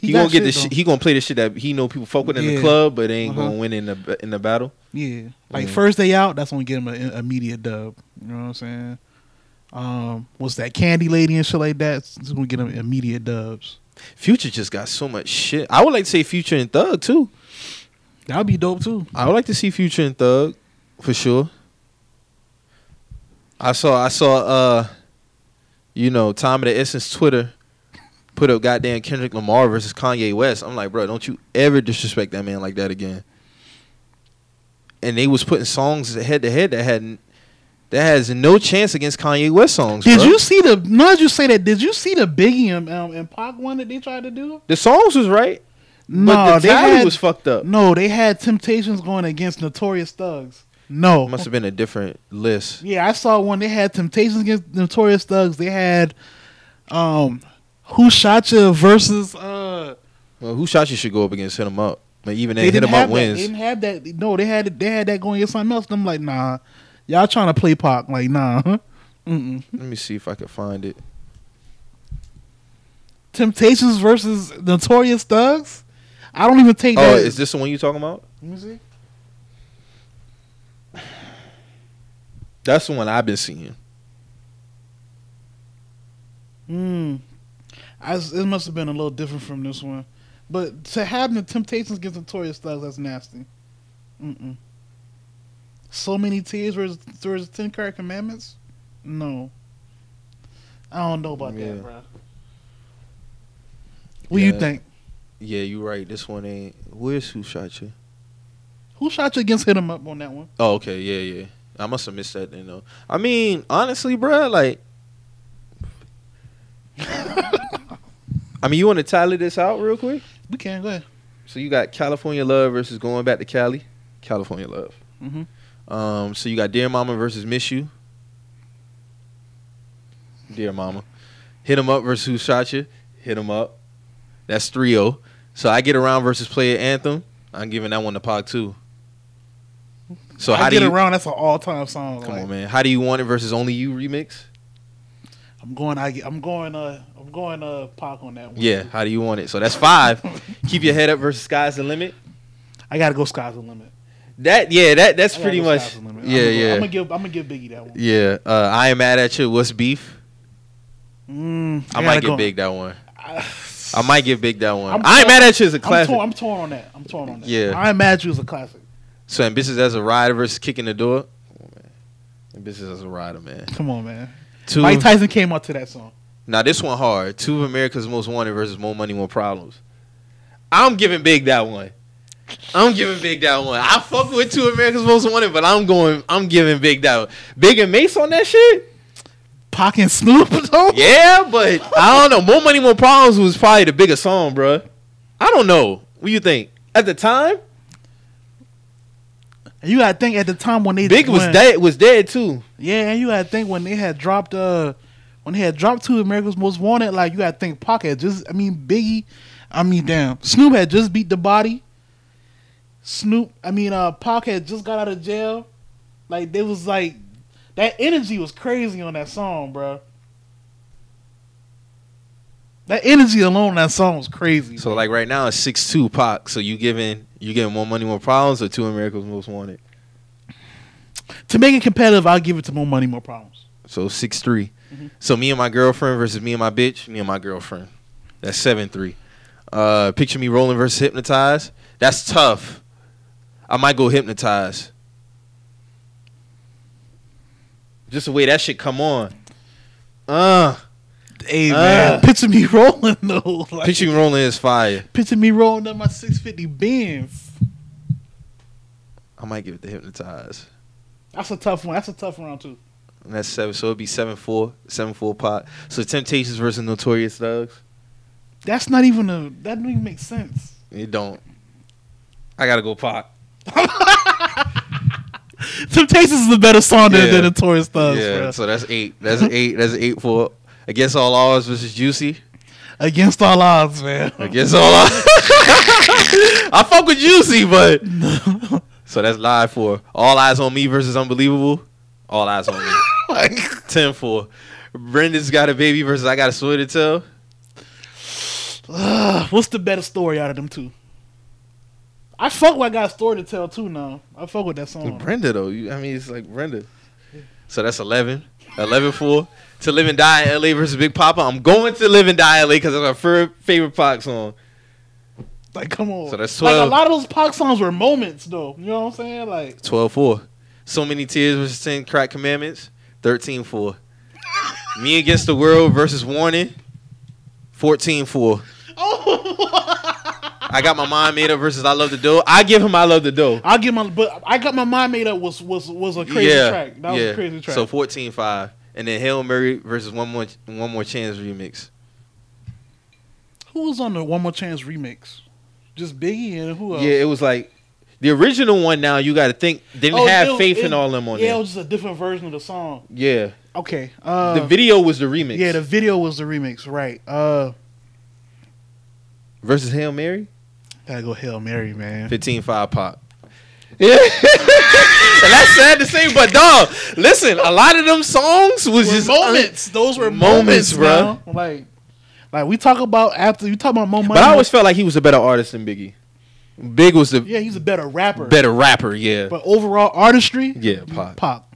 He, got gonna get the shit. He gonna play the shit that he know people fuck with in Yeah. the club, but ain't Uh-huh. gonna win in the in the battle. Yeah. Like Mm. first day out, that's going to get him an immediate dub, you know what I'm saying? Um what's that Candy Lady and shit like that? It's going to get him immediate dubs. Future just got so much shit. I would like to say Future and Thug too. That would be dope too. I would like to see Future and Thug for sure. I saw I saw uh you know Time of the Essence Twitter put up goddamn Kendrick Lamar versus Kanye West. I'm like, bro, don't you ever disrespect that man like that again. And they was putting songs head to head that had that has no chance against Kanye West songs. Did bro. you see the? Not did you say that? Did you see the Biggie and, um, and Pac one that they tried to do? The songs was right, No, but the they had, was fucked up. No, they had Temptations going against Notorious Thugs. No, Must have been a different list. yeah, I saw one. They had Temptations against Notorious Thugs. They had, um, Who Shot You versus uh. Well, who shot you should go up against hit him up. But even They hit didn't him up have that. They wins. didn't have that. No, they had they had that going against something else. And I'm like, nah, y'all trying to play Pac? Like, nah. Mm-mm. Let me see if I can find it. Temptations versus Notorious Thugs. I don't even take Oh, that. is this the one you talking about? Let me see. That's the one I've been seeing. Hmm. I, it must have been a little different from this one, but to have the Temptations against Notorious Thugs, that's nasty. Mm-mm. So many tears versus, versus Ten Crack Commandments. No, I don't know about Yeah. that, bro. What do you think? Yeah, you're right. This one ain't. Where's who shot you? Who shot you against Hit Hit 'Em Up on that one? Oh, okay. Yeah, yeah. I must have missed that then, though. I mean, honestly, bro, like. I mean, you want to tally this out real quick? We can go ahead. So you got California Love versus Going Back to Cali. California Love. Mm-hmm. Um, so you got Dear Mama versus Miss You. Dear Mama. hit 'em up versus Who Shot You. Hit 'em up. That's 3-0. So I get around versus Player Anthem. I'm giving that one to Pac too. So I how do get you? around? That's an all time song. Come like, on, man. How do you want it versus only you remix? I'm going. I, I'm going. Uh, I'm going. Uh, Pac on that one. Yeah. How do you want it? So that's five. Keep your head up versus sky's the limit. I gotta go. Sky's the limit. That yeah. That that's I pretty go much. Sky's the limit. Yeah, I'm gonna, yeah, I'm gonna give. I'm gonna give Biggie that one. yeah. Uh, I am mad at you. What's beef? Mm, I, might get go- big that one. I, I might get big that one. I'm I ain't mad at you as a I'm classic. torn. I'm torn on that. I'm torn on that. Yeah. I ain't mad you as a classic. So ambitious as a rider versus Kick in the Door. Come on, man. Ambitious as a rider, man. Come on, man. Two. Mike Tyson came out to that song. now this one hard. Two of America's Most Wanted versus More Money, More Problems. I'm giving big that one. I'm giving big that one. I fuck with two America's Most Wanted, but I'm going. I'm giving big that one. Big and Mace on that shit. Pac and Snoop though. Yeah, but I don't know. More Money, More Problems was probably the biggest song, bruh. I don't know. What you think? At the time, you gotta think at the time when they Big was when- dead. Was dead too. Yeah, and you gotta think when they had dropped uh when they had dropped two America's Most Wanted, like you gotta think Pac had just I mean Biggie, I mean damn Snoop had just beat the body. Snoop, I mean uh Pac had just got out of jail. Like there was like that energy was crazy on that song, bro. That energy alone on that song was crazy. So bro. like right now it's six two Pac. So you giving you giving more money, more problems, or two America's Most Wanted. to make it competitive, I'll give it to more money, more problems. So six three. Mhm. So me and my girlfriend versus me and my bitch. Me and my girlfriend. That's seven three. Uh, picture me rolling versus hypnotized. That's tough. I might go hypnotize. Just the way that shit come on. Uh, Hey Uh. man, picture me rolling though. Like, picture me rolling is fire. Picture me rolling up my 650 Benz. I might give it to hypnotize. That's a tough one. That's a tough round too. And that's seven. So it'd be seven four, seven four Pac. So Temptations versus Notorious Thugs. That's not even a. That don't even make sense. It don't. I gotta go Pac. Temptations is a better song than, Yeah. than Notorious Thugs, yeah. bro. So that's eight. That's eight. That's eight for against all odds versus Juicy. Against all odds, man. Against all odds. I fuck with Juicy, but so that's live for all eyes on me versus Unbelievable. All eyes on me. Oh like, Ten for Brenda's got a baby versus I got a story to tell. ugh, what's the better story out of them two? I fuck with I got a story to tell too now. I fuck with that song. Brenda though, you, I mean it's like Brenda. So that's 11. 11 for to live and die in LA versus Big Poppa. I'm going to live and die in LA because it's my fir- favorite Pac song. Like, come on. So that's Like, a lot of those Pac songs were moments, though. You know what I'm saying? Like, 12 4. So many tears versus 10 crack commandments. 13 4. Me against the world versus warning. 14 4. Oh. I got my mind made up versus I love the dough. I give him I love the dough. I'll give my, but I got my mind made up. Was was was a crazy yeah, track. That was yeah. a crazy track. So 14 5. And then Hail Mary versus one more one more chance remix. who was on the One More Chance remix? Just Biggie and who else? Yeah, it was like the original one. Now you got to think they didn't Oh, have it- faith it- in all them on Yeah, it was just a different version of the song. Yeah, Okay. Uh, the video was the remix. Yeah, the video was the remix, right? Uh, versus Hail Mary, gotta go Hail Mary, man. 15-5 Pac. Yeah, that's sad to say, but dog, listen, a lot of them songs was Were just moments. Those were moments, bro. Like, like we talk about after you talk about more money. But I always felt like he was a better artist than Biggie. Big was the yeah, he's a better rapper. better rapper. Yeah, But overall artistry, yeah, pop. pop.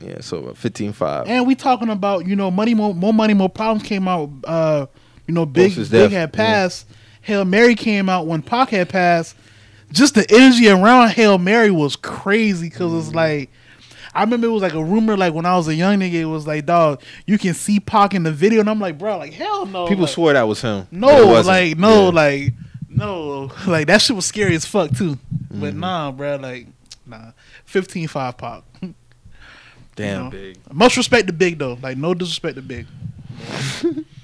Yeah, so 15-5. And we talking about you know money more, more money more problems came out. Uh, you know Big Big death, had passed. Hail Mary came out when Pac had passed. Just the energy around Hail Mary was crazy because it's Mm-hmm. like. I remember it was like a rumor, like when I was a young nigga, it was like, dog, you can see Pac in the video, and I'm like, bro, like hell no. People like, swore that was him. No, like no, Yeah. like no, like that shit was scary as fuck too. But Mm-hmm. nah, bro, like nah, 15-5 Pac. damn you know. big. Much respect to Big though, like no disrespect to Big.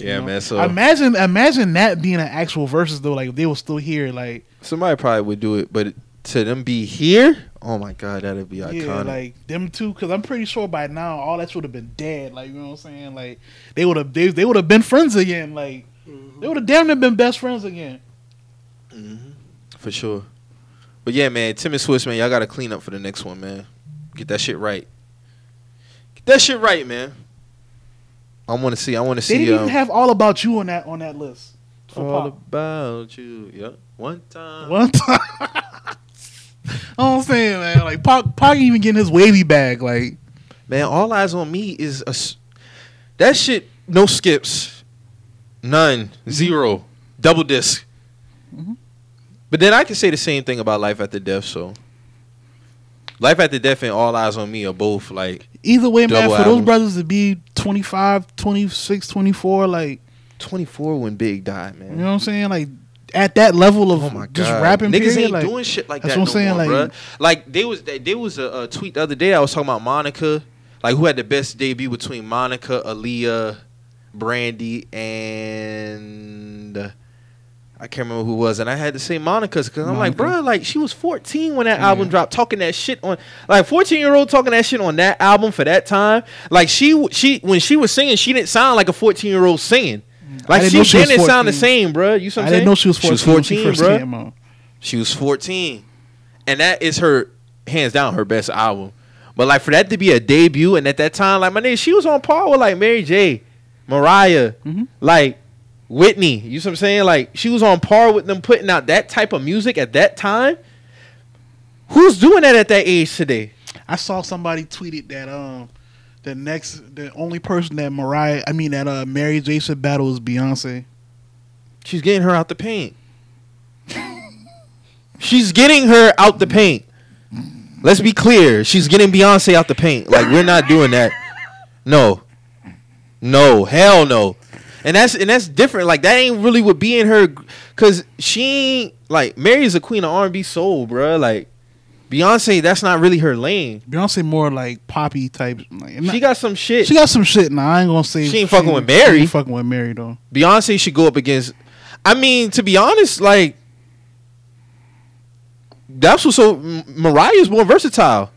Yeah, you know? man. So imagine, imagine that being an actual versus though, like if they were still here, like somebody probably would do it, but to them be here, oh my god, that'd be iconic. yeah, like them two, because I'm pretty sure by now all that would have been dead. Like you know what I'm saying? Like they would have, they, they would have been friends again. Like they would have damn near been best friends again. Mm-hmm. For sure. But yeah, man, Tim and Swizz, man, y'all gotta clean up for the next one, man. Get that shit right. Get that shit right, man. I want to see. I want to see. They see. didn't Um, even have all about you on that on that list. All Pop. about you. Yep. One time. One time. I'm saying, man, like Pac, Pac even getting his wavy bag, like Man, all eyes on me is a s- that shit. No skips, none, zero, double disc. Mhm. But then I can say the same thing about Life After Death. So, Life After Death and All Eyes on Me are both like either way, man, Double for those brothers to be 25, 26, 24, like 24 when Big died, man. you know what I'm saying, like at that level of Oh my god! just rapping, Niggas period, ain't like, doing shit like that. that's that what I'm saying, more, like- bruh. Like there was there was a, a tweet the other day. I was talking about Monica, like who had the best debut between Monica, Aaliyah, Brandy, and I can't remember who it was. And I had to say Monica's because I'm like, Monica. bruh, like she was 14 when that Yeah. album dropped, talking that shit on like 14 year old talking that shit on that album for that time. Like she she when she was singing, she didn't sound like a 14 year old singing. Like she, she didn't sound the same, bruh. You see what I I'm didn't know she was 14. She was when she 14, first bruh. came out. She was 14. And that is her, hands down, her best album. But like for that to be a debut, and at that time, like my name, she was on par with like Mary J, Mariah, Mhm. like Whitney. You see what I'm saying? Like she was on par with them putting out that type of music at that time. Who's doing that at that age today? I saw somebody tweeted that um the next the only person that Mariah I mean that uh Mary J should battle is Beyonce. She's getting her out the paint. She's getting her out the paint. Let's be clear. She's getting Beyonce out the paint. Like we're not doing that. No. No. Hell no. And that's and that's different. Like that ain't really what being her cuz she ain't like Mary's a queen of R&B soul, bro. Like Beyonce, that's not really her lane. Beyonce more like poppy type. Like, not- She got some shit. she got some shit now. I ain't gonna say She ain't fucking with Mary. She ain't fucking with Mary though. Beyonce should go up against. I mean, to be honest, like that's what's so. Mariah is more versatile.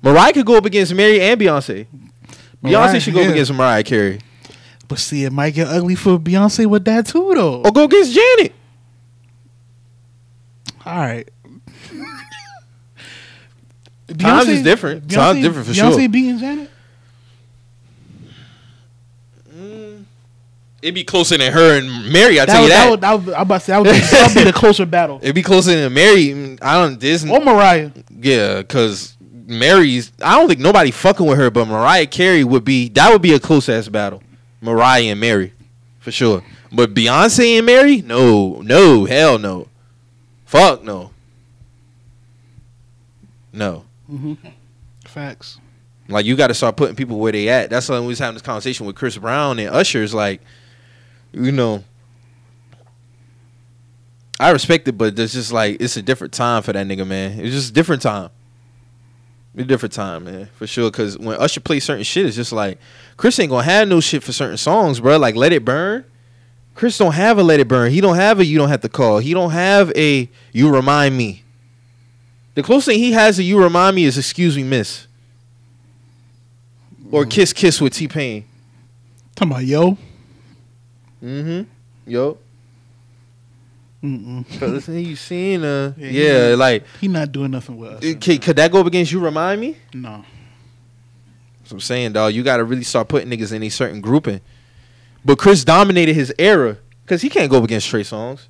Mariah could go up against Mary and Beyonce. Mariah, Beyonce should go yeah. up against Mariah Carey But see, it might get ugly for Beyonce with that too though. or go against Janet. All right. Times is different. Beyonce, Times different for sure. Beyonce sure. beating Janet. Mm, It'd be closer than her and Mary. I tell you that. that. would, that would, I'm about to say that would, be, that would be the closer battle. It'd be closer than Mary. Mm, I don't. This Or Mariah. yeah, because Mary's. I don't think nobody fucking with her, but Mariah Carey would be. That would be a close ass battle. Mariah and Mary, for sure. But Beyonce and Mary, no, no, hell no, fuck no, no. Mm-hmm. Facts. Like you got to start putting people where they at. That's why we was having this conversation with Chris Brown and Usher's. Like, you know, I respect it, but it's just like it's a different time for that nigga, man. It's just a different time. A different time, man, for sure. Because when Usher plays certain shit, it's just like Chris ain't gonna have no shit for certain songs, bro. Like Let It Burn. Chris don't have a Let It Burn. He don't have a You Don't Have to Call. He don't have a You Remind Me. The closest thing he has to You Remind Me is Excuse Me, Miss. Or Kiss Kiss with T Pain. Talking about yo. Mm-hmm. Yo. Mm-mm. Fellas, you seen uh Yeah, yeah, he- like He not doing nothing with us. it- could, could that go up against you remind me? No. That's what I'm saying, dog. You gotta really start putting niggas in a certain grouping. But Chris dominated his era. Cause he can't go up against Trey Songz.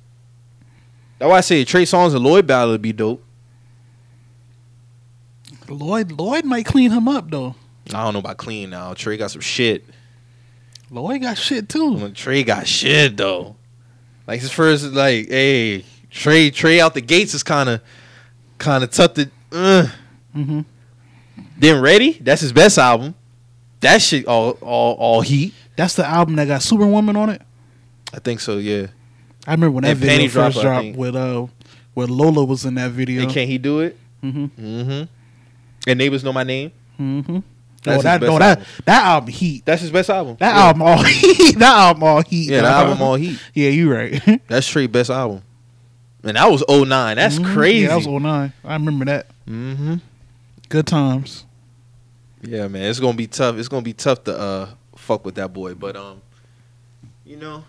That's why I say Trey Songz and Lloyd battle would be dope. Lloyd Lloyd might clean him up though. I don't know about clean now. Trey got some shit. Lloyd got shit too. When Trey got shit though. Like his first like, hey, Trey Trey out the gates is kinda kinda tough to uh. Mm-hmm. Then Ready, that's his best album. That shit all all all heat. That's the album that got Superwoman on it. I think so, yeah. I remember when that And video Panty first Dropper, dropped with uh with Lola was in that video. And can he do it? Mm-hmm. Mm-hmm. And neighbors know my name. Mm-hmm. That's Oh, that, no, that album. that album heat. That's his best album. That yeah. album all heat. that album all heat. Yeah, that album all heat. Yeah, you right. That's Trey best album. And that was 09. That's Mhm. crazy. Yeah, that was 09. I remember that. mm-hmm. Good times. Yeah, man, it's gonna be tough. It's gonna be tough to uh fuck with that boy, but um, you know,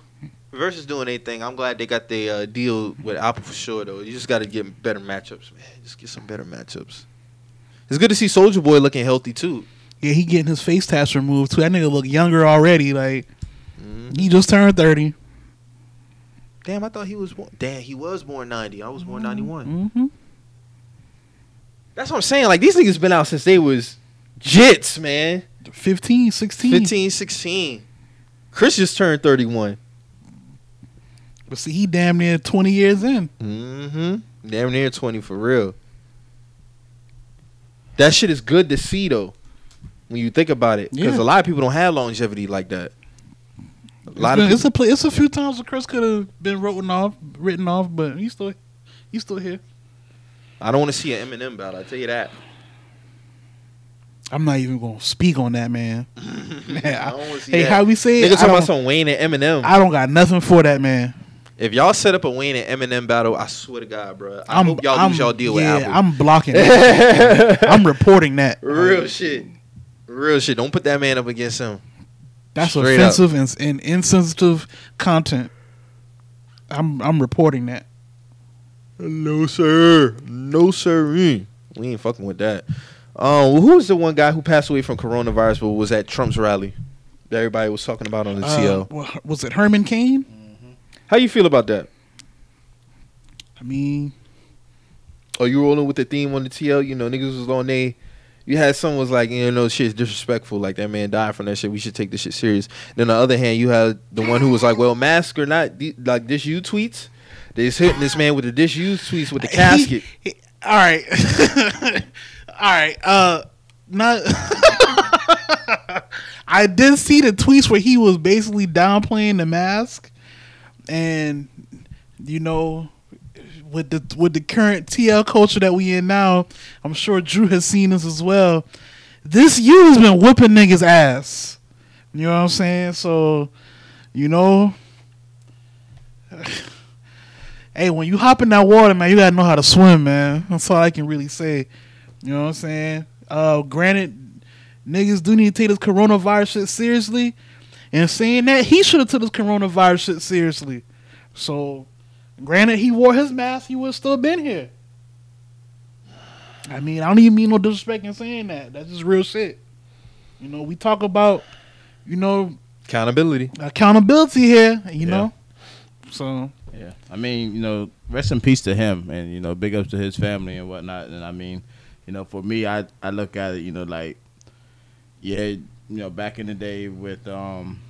Versus doing anything. I'm glad they got the uh, deal with Apple for sure though. You just got to get better matchups, man. Just get some better matchups. It's good to see Soulja Boy looking healthy too. Yeah, he getting his face tats removed too. That nigga look younger already. Like Mhm. he just turned thirty. Damn, I thought he was. Born, damn, he was born ninety. I was born ninety one. Mm-hmm. That's what I'm saying. Like these niggas been out since they was jits, man. 15, 16. 15, 16. Chris just turned 31. But see, he damn near twenty years in. Mm-hmm. Damn near 20 for real. That shit is good to see though. When you think about it, because Yeah. a lot of people don't have longevity like that. A lot it's, of been- it's a play, it's a few times that Chris could have been written off, written off, but he's still he's still here. I don't want to see an Eminem battle. I tell you that. I'm not even gonna speak on that, man. Man, I don't see hey, that. how we say it? Niggas I talking about some Wayne and Eminem. I don't got nothing for that, man. if y'all set up a Wayne and Eminem battle, I swear to God, bro. I I'm, hope y'all I'm, lose y'all deal yeah, with Apple. I'm blocking. that. I'm reporting that. Real shit. Real shit. Don't put that man up against him. That's Straight offensive and, and insensitive content. I'm I'm reporting that. No sir, no sir. We ain't fucking with that. Um, who was the one guy who passed away from coronavirus but was at Trump's rally? That everybody was talking about on the Uh, TL. was it Herman Cain? How you feel about that? I mean, Are you rolling with the theme on the TL? You know, niggas was on they. You had someone was like, you know, shit's disrespectful. Like that man died from that shit. We should take this shit serious. Then on the other hand, you had the one who was like, well, mask or not, like this you tweets. They just hitting this man with the dish you tweets with the he- casket. he- all right, all right. Uh, not. I did see the tweets where he was basically downplaying the mask, and you know, with the with the current TL culture that we in now, I'm sure Drew has seen this as well. This you has been whooping niggas ass. You know what I'm saying? So, you know, hey, when you hop in that water, man, you gotta know how to swim, man. That's all I can really say. You know what I'm saying? Uh, granted, niggas do need to take this coronavirus shit seriously. And saying that, he should have took this coronavirus shit seriously. So, granted, he wore his mask, he would have still been here. I mean, I don't even mean no disrespect in saying that. That's just real shit. You know, we talk about, you know, Accountability. accountability here, you Yeah. know? So, Yeah, I mean, you know, rest in peace to him, and you know, big ups to his family and whatnot. And I mean, you know, for me, I I look at it, you know, like, yeah, you know, back in the day with, um,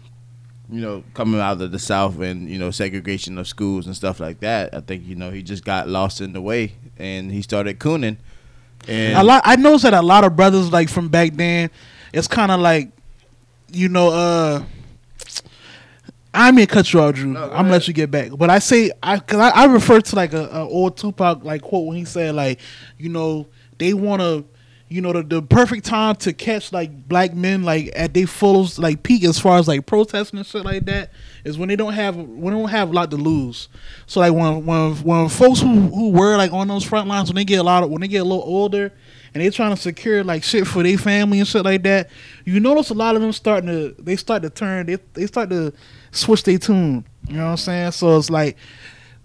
you know, coming out of the South and you know, segregation of schools and stuff like that. I think you know he just got lost in the way, and he started cooning. And a lot. I noticed that a lot of brothers like from back then, it's kind of like, you know, uh, I mean, cut you off, Drew. No, go I'm gonna let you get back, but I say I because I, I refer to like a, a old Tupac like quote when he said like, you know, they want to. You know the, the perfect time to catch like black men like at their fullest like peak as far as like protesting and shit like that is when they don't have when they don't have a lot to lose. So like when when when folks who who were like on those front lines when they get a lot of when they get a little older and they trying to secure like shit for their family and shit like that, you notice a lot of them starting to they start to turn they they start to switch their tune. You know what I'm saying? So it's like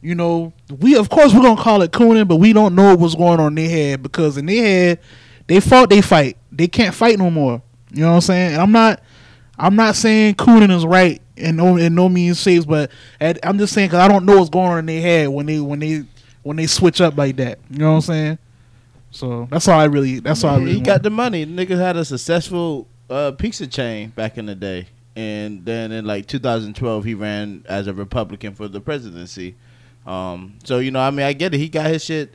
you know, we of course we're gonna call it cooning, but we don't know what's going on in their head because in their head they fought they fight. They can't fight no more. You know what I'm saying? And I'm not I'm not saying cooning is right and no in no means shapes, but at, I'm just saying because I don't know what's going on in their head when they when they when they switch up like that. You know what I'm saying? So that's all I really. That's all I really. he want. got the money. Nigga had a successful uh, pizza chain back in the day, and then in like 2012, he ran as a Republican for the presidency. Um, so you know, I mean, I get it. He got his shit.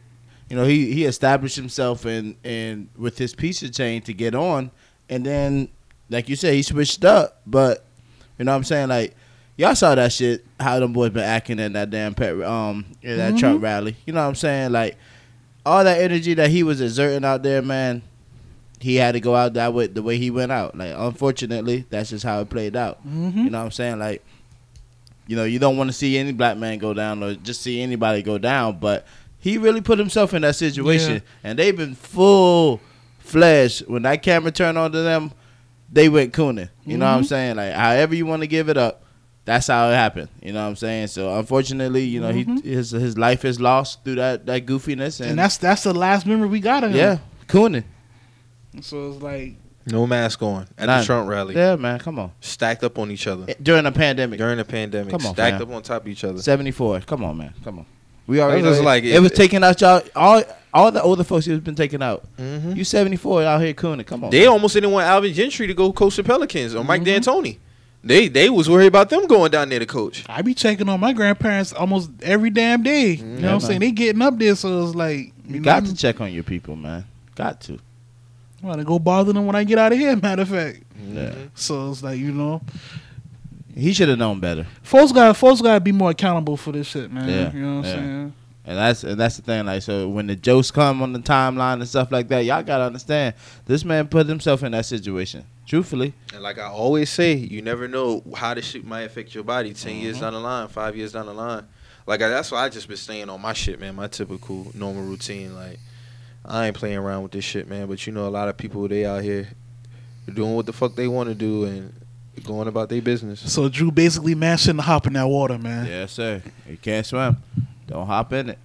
You know, he he established himself in in with his pizza chain to get on, and then like you said, he switched up. But you know, what I'm saying like. Y'all saw that shit, how them boys been acting in that damn pet, um, in that Mhm. Trump rally. You know what I'm saying? Like, all that energy that he was exerting out there, man, he had to go out that way the way he went out. Like unfortunately, that's just how it played out. Mhm. You know what I'm saying? Like you know, you don't want to see any black man go down or just see anybody go down, but he really put himself in that situation Yeah. and they've been full fledged when that camera turned on to them, they went cooning. You know what I'm Mhm. saying? Like however you want to give it up, that's how it happened. You know what I'm saying? So unfortunately, you know, Mhm. he his his life is lost through that that goofiness, and, And that's that's the last memory we got of him. yeah, Cooning. So it's like No mask on at None. the Trump rally. Yeah, man, come on. Stacked up on each other During the pandemic, during the pandemic. Come on, stacked fam. up on top of each other. 74. Come on, man. Come on. We already That's know just it, like it, it- was taking out y'all all all the older folks who has been taken out. Mhm. You 74 out here cooning. Come on. They man. almost didn't want Alvin Gentry to go coach the Pelicans or Mike Mhm. D'Antoni. They they was worried about them going down there to coach. I be checking on my grandparents almost every damn day. You know what I'm saying? They getting up there, so it's like you know, got I'm- to check on your people, man. Got to. I'm gonna go bother them when I get out of here. Matter of fact, Yeah. so it's like you know, He should have known better. folks got folks got to be more accountable for this shit, man. Yeah, You know what I'm saying? And that's and that's the thing. Like so, when the jokes come on the timeline and stuff like that, y'all gotta understand this man put himself in that situation. Truthfully, And like I always say, you never know how this shit might affect your body 10 years Mhm. down the line, five years down the line. Like I, that's why I just been staying on my shit, man. My typical normal routine. Like I ain't playing around with this shit, man. But you know, a lot of people they out here doing what the fuck they want to do and going about their business. So Drew basically man shouldn't hop in that water, man. yes sir. He can't swim. Don't hop in it.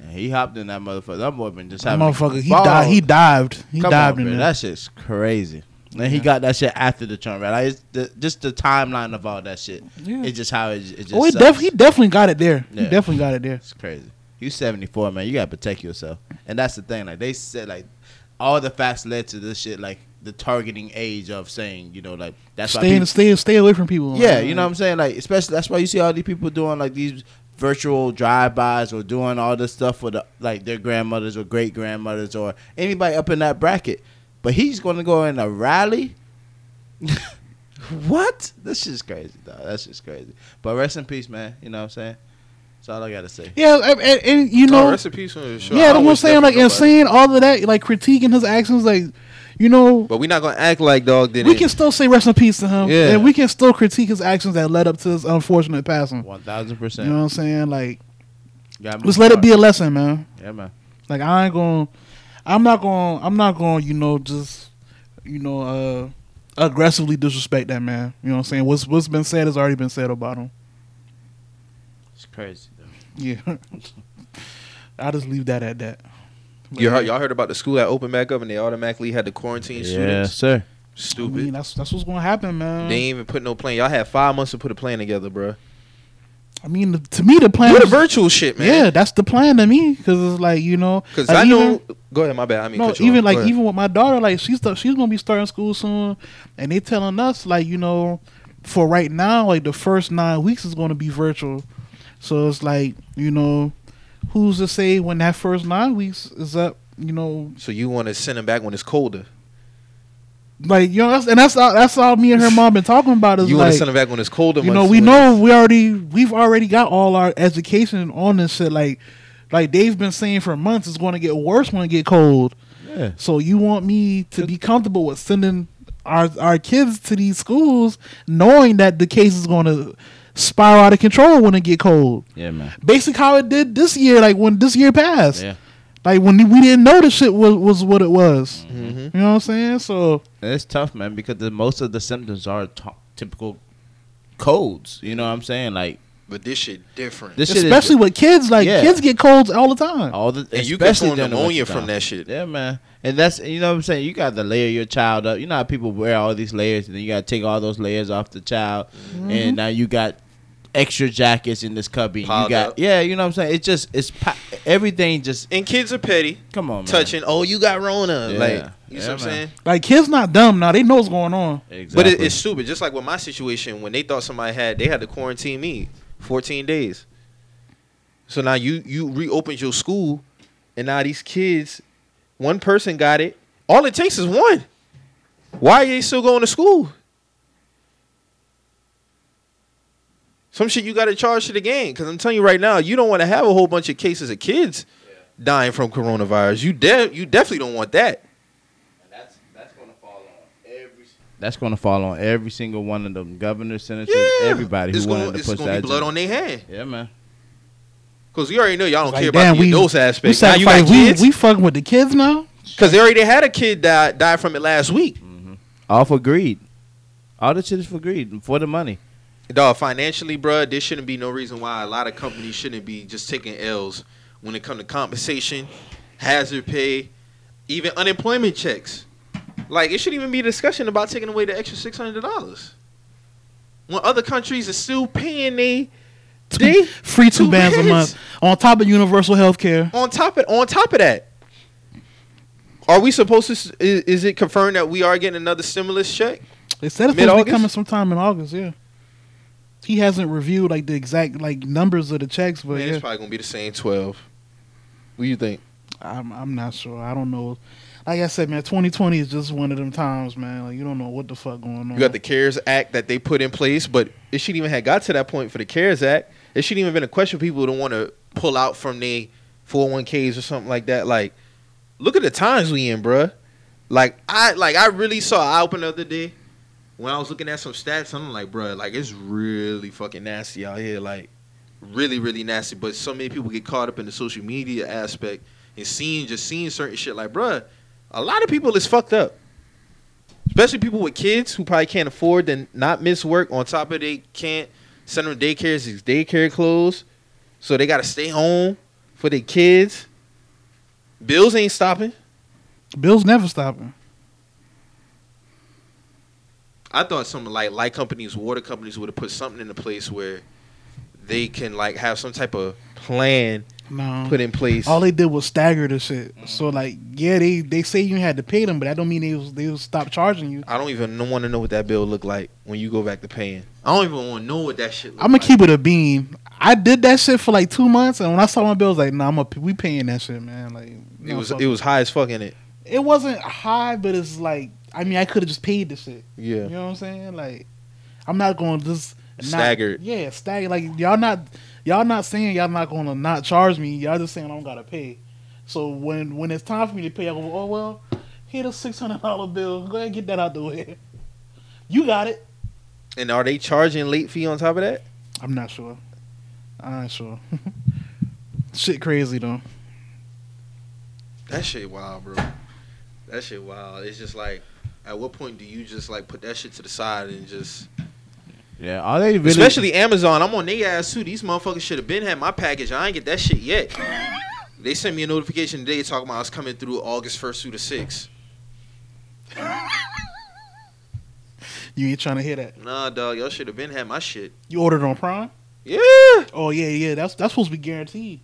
And he hopped in that motherfucker. That boy been just That having motherfucker, he balls. died. He dived. He Come dived on, in bro. That shit's crazy. And he got that shit after the Trump rally. It's the, just the timeline of all that shit. Yeah. It's just how it, it just. oh, he, def- he definitely got it there. He definitely got it there. It's crazy. You 74, man. You gotta protect yourself. And that's the thing. Like they said, like all the facts led to this shit. Like the targeting age of saying, you know, like that's why. Stay, People, stay, stay away from people. yeah, you know what I'm saying. Like especially that's why you see all these people doing like these virtual drive-bys or doing all this stuff for the like their grandmothers or great grandmothers or anybody up in that bracket. But he's going to go in a rally. what? This shit's crazy, dog. That's just crazy. But rest in peace, man. You know what I'm saying? That's all I gotta say. Yeah, and, and, and you oh, know, oh, recipes from the show. yeah, I that's what I'm always saying. Like, definitely and nobody. saying all of that, like critiquing his actions, like, you know, But we're not gonna act like dog did we it. can still say rest in peace to him, Yeah. and we can still critique his actions that led up to his unfortunate passing. One thousand percent. You know what I'm saying? Like, Gotta move just let it be a lesson, man. Yeah, man. Like, I ain't going, to I'm not going, to I'm not going, to you know, just, you know, uh, aggressively disrespect that man. You know what I'm saying? What's what's been said has already been said about him. It's crazy. Though. Yeah, I'll just leave that at that. But You yeah. heard, y'all heard about the school that opened back up and they automatically had to quarantine Yeah, students. sir. I Stupid. mean, that's that's what's gonna happen, man. they ain't even put no plan. Y'all had five months to put a plan together, bro. I mean, the, to me, the plan. Do the is- virtual shit, man. Yeah, that's the plan to me because it's like you know, Because like I know. even- go ahead, my bad. I mean, no, cut you even off. like Go ahead. even with my daughter, like she's st- she's gonna be starting school soon, and they telling us like you know, for right now, like the first nine weeks is gonna be virtual. So it's like you know, who's to say when that first nine weeks is up? You know, So you want to send them back when it's colder? like you know, that's, and that's all, that's all me and her mom been talking about is You want to send them back when it's colder? you know, we know we already we've already got all our education on this shit. Like, like they've been saying for months, it's going to get worse when it get cold. Yeah. So you want me to be comfortable with sending our our kids to these schools, knowing that the case is going to spiral out of control when it get cold. Yeah, man. Basically, how it did this year, like when this year passed, Yeah. like when we didn't know the shit was was what it was. Mhm. You know what I'm saying? So And it's tough, man, because the, most of the symptoms are t- typical colds. You know what I'm saying? Like But this shit different. this shit especially is with kids, like Yeah. kids get colds all the time. all the and you get especially from during pneumonia from that shit. Yeah, man. And that's you know what I'm saying. You got to layer your child up. You know how people wear all these layers, and then you got to take all those layers off the child, Mm-hmm. and now you got extra jackets in this cubby. and You got up. yeah, you know what I'm saying. It's just it's everything just And kids are petty, come on, man. touching. Oh, you got Rona. Yeah. Like you Yeah, see what I'm saying? Like kids not dumb now; they know what's going on. Exactly. But it, it's stupid. Just like with my situation, when they thought somebody had, they had to quarantine me 14 days. So now you you reopened your school, and now these kids, one person got it. All it takes is one. Why are they still going to school? Some shit you got to charge to the game. Because I'm telling you right now, you don't want to have a whole bunch of cases of kids dying from coronavirus. You de- you definitely don't want that. that's that's gonna fall on every. That's gonna fall on every single one of them governors, senators, Yeah, everybody who it's wanted gonna, to it's push gonna that. be blood on their hand. Yeah, man. Cause you already know y'all don't Like, care damn, about the we- dose We aspect. Now you sacrifice. got We kids. we fucking with the kids now. Cause they already had a kid die die from it last week. Mm-hmm. All for greed. All the shit is for greed, for the money. Dog, financially, bro, there shouldn't be no reason why a lot of companies shouldn't be just taking L's when it come to compensation, hazard pay, even unemployment checks. Like it shouldn't even be a discussion about taking away the extra six hundred dollars. When other countries are still paying they they Free two Two bands a month on top of universal health care. on top of on top of that. Are we supposed to? Is, is it confirmed that we are getting another stimulus check? They said it's supposed to be coming sometime in August. Yeah. He hasn't reviewed like the exact like numbers of the checks, but Man, yeah, it's probably gonna be the same twelve. What do you think? I'm I'm not sure. I don't know. Like I said, man, 2020 is just one of them times, man. Like you don't know what the fuck going on. You got the CARES Act that they put in place, but it shouldn't even have got to that point for the CARES Act. It shouldn't even been a question people to want to pull out from their 401ks or something like that. Like, look at the times we in, bruh. Like I like I really saw eye open the other day when I was looking at some stats. I'm like, bruh, like it's really fucking nasty out here. Like, really, really nasty. But so many people get caught up in the social media aspect and seeing just seeing certain shit. Like, bruh, a lot of people is fucked up especially people with kids who probably can't afford to not miss work. On top of they can't send them daycares, these daycare closed, so they got to stay home for their kids. Bills ain't stopping. Bills never stopping. I thought something like light companies, water companies would have put something into place where they can like have some type of plan No. put in place. All they did was stagger the shit. So like, yeah, they they say you had to pay them, but that don't mean they was, they will stop charging you. I don't even want to know what that bill look like when you go back to paying. I don't even want to know what that shit. Look I'm gonna like. keep it a beam. I did that shit for like two months, and when I saw my bill, I was like, "Nah, I'm a, we paying that shit, man." Like, It was it was high as fuck in it. it wasn't high, but it's like I mean I could have just paid the shit. Yeah. You know what I'm saying? Like I'm not going to just not- Staggered. Yeah, staggered. Like y'all not y'all not saying y'all not going to not charge me. Y'all just saying I don't gotta pay. So when when it's time for me to pay, I go, oh well, here a six hundred dollar bill. Go ahead and get that out the way. You got it. And are they charging late fee on top of that? I'm not sure. I'm not sure. Shit crazy though. That shit wild, bro. That shit wild. It's just like, at what point do you just like put that shit to the side and just, Yeah, are they really? especially Amazon? I'm on their ass too. These motherfuckers should have been had my package. I ain't get that shit yet. They sent me a notification today talking about it's coming through August first through the sixth. You ain't trying to hear that. Nah, dog, y'all should have been had my shit. You ordered on Prime? Yeah. Oh yeah, yeah. That's that's supposed to be guaranteed.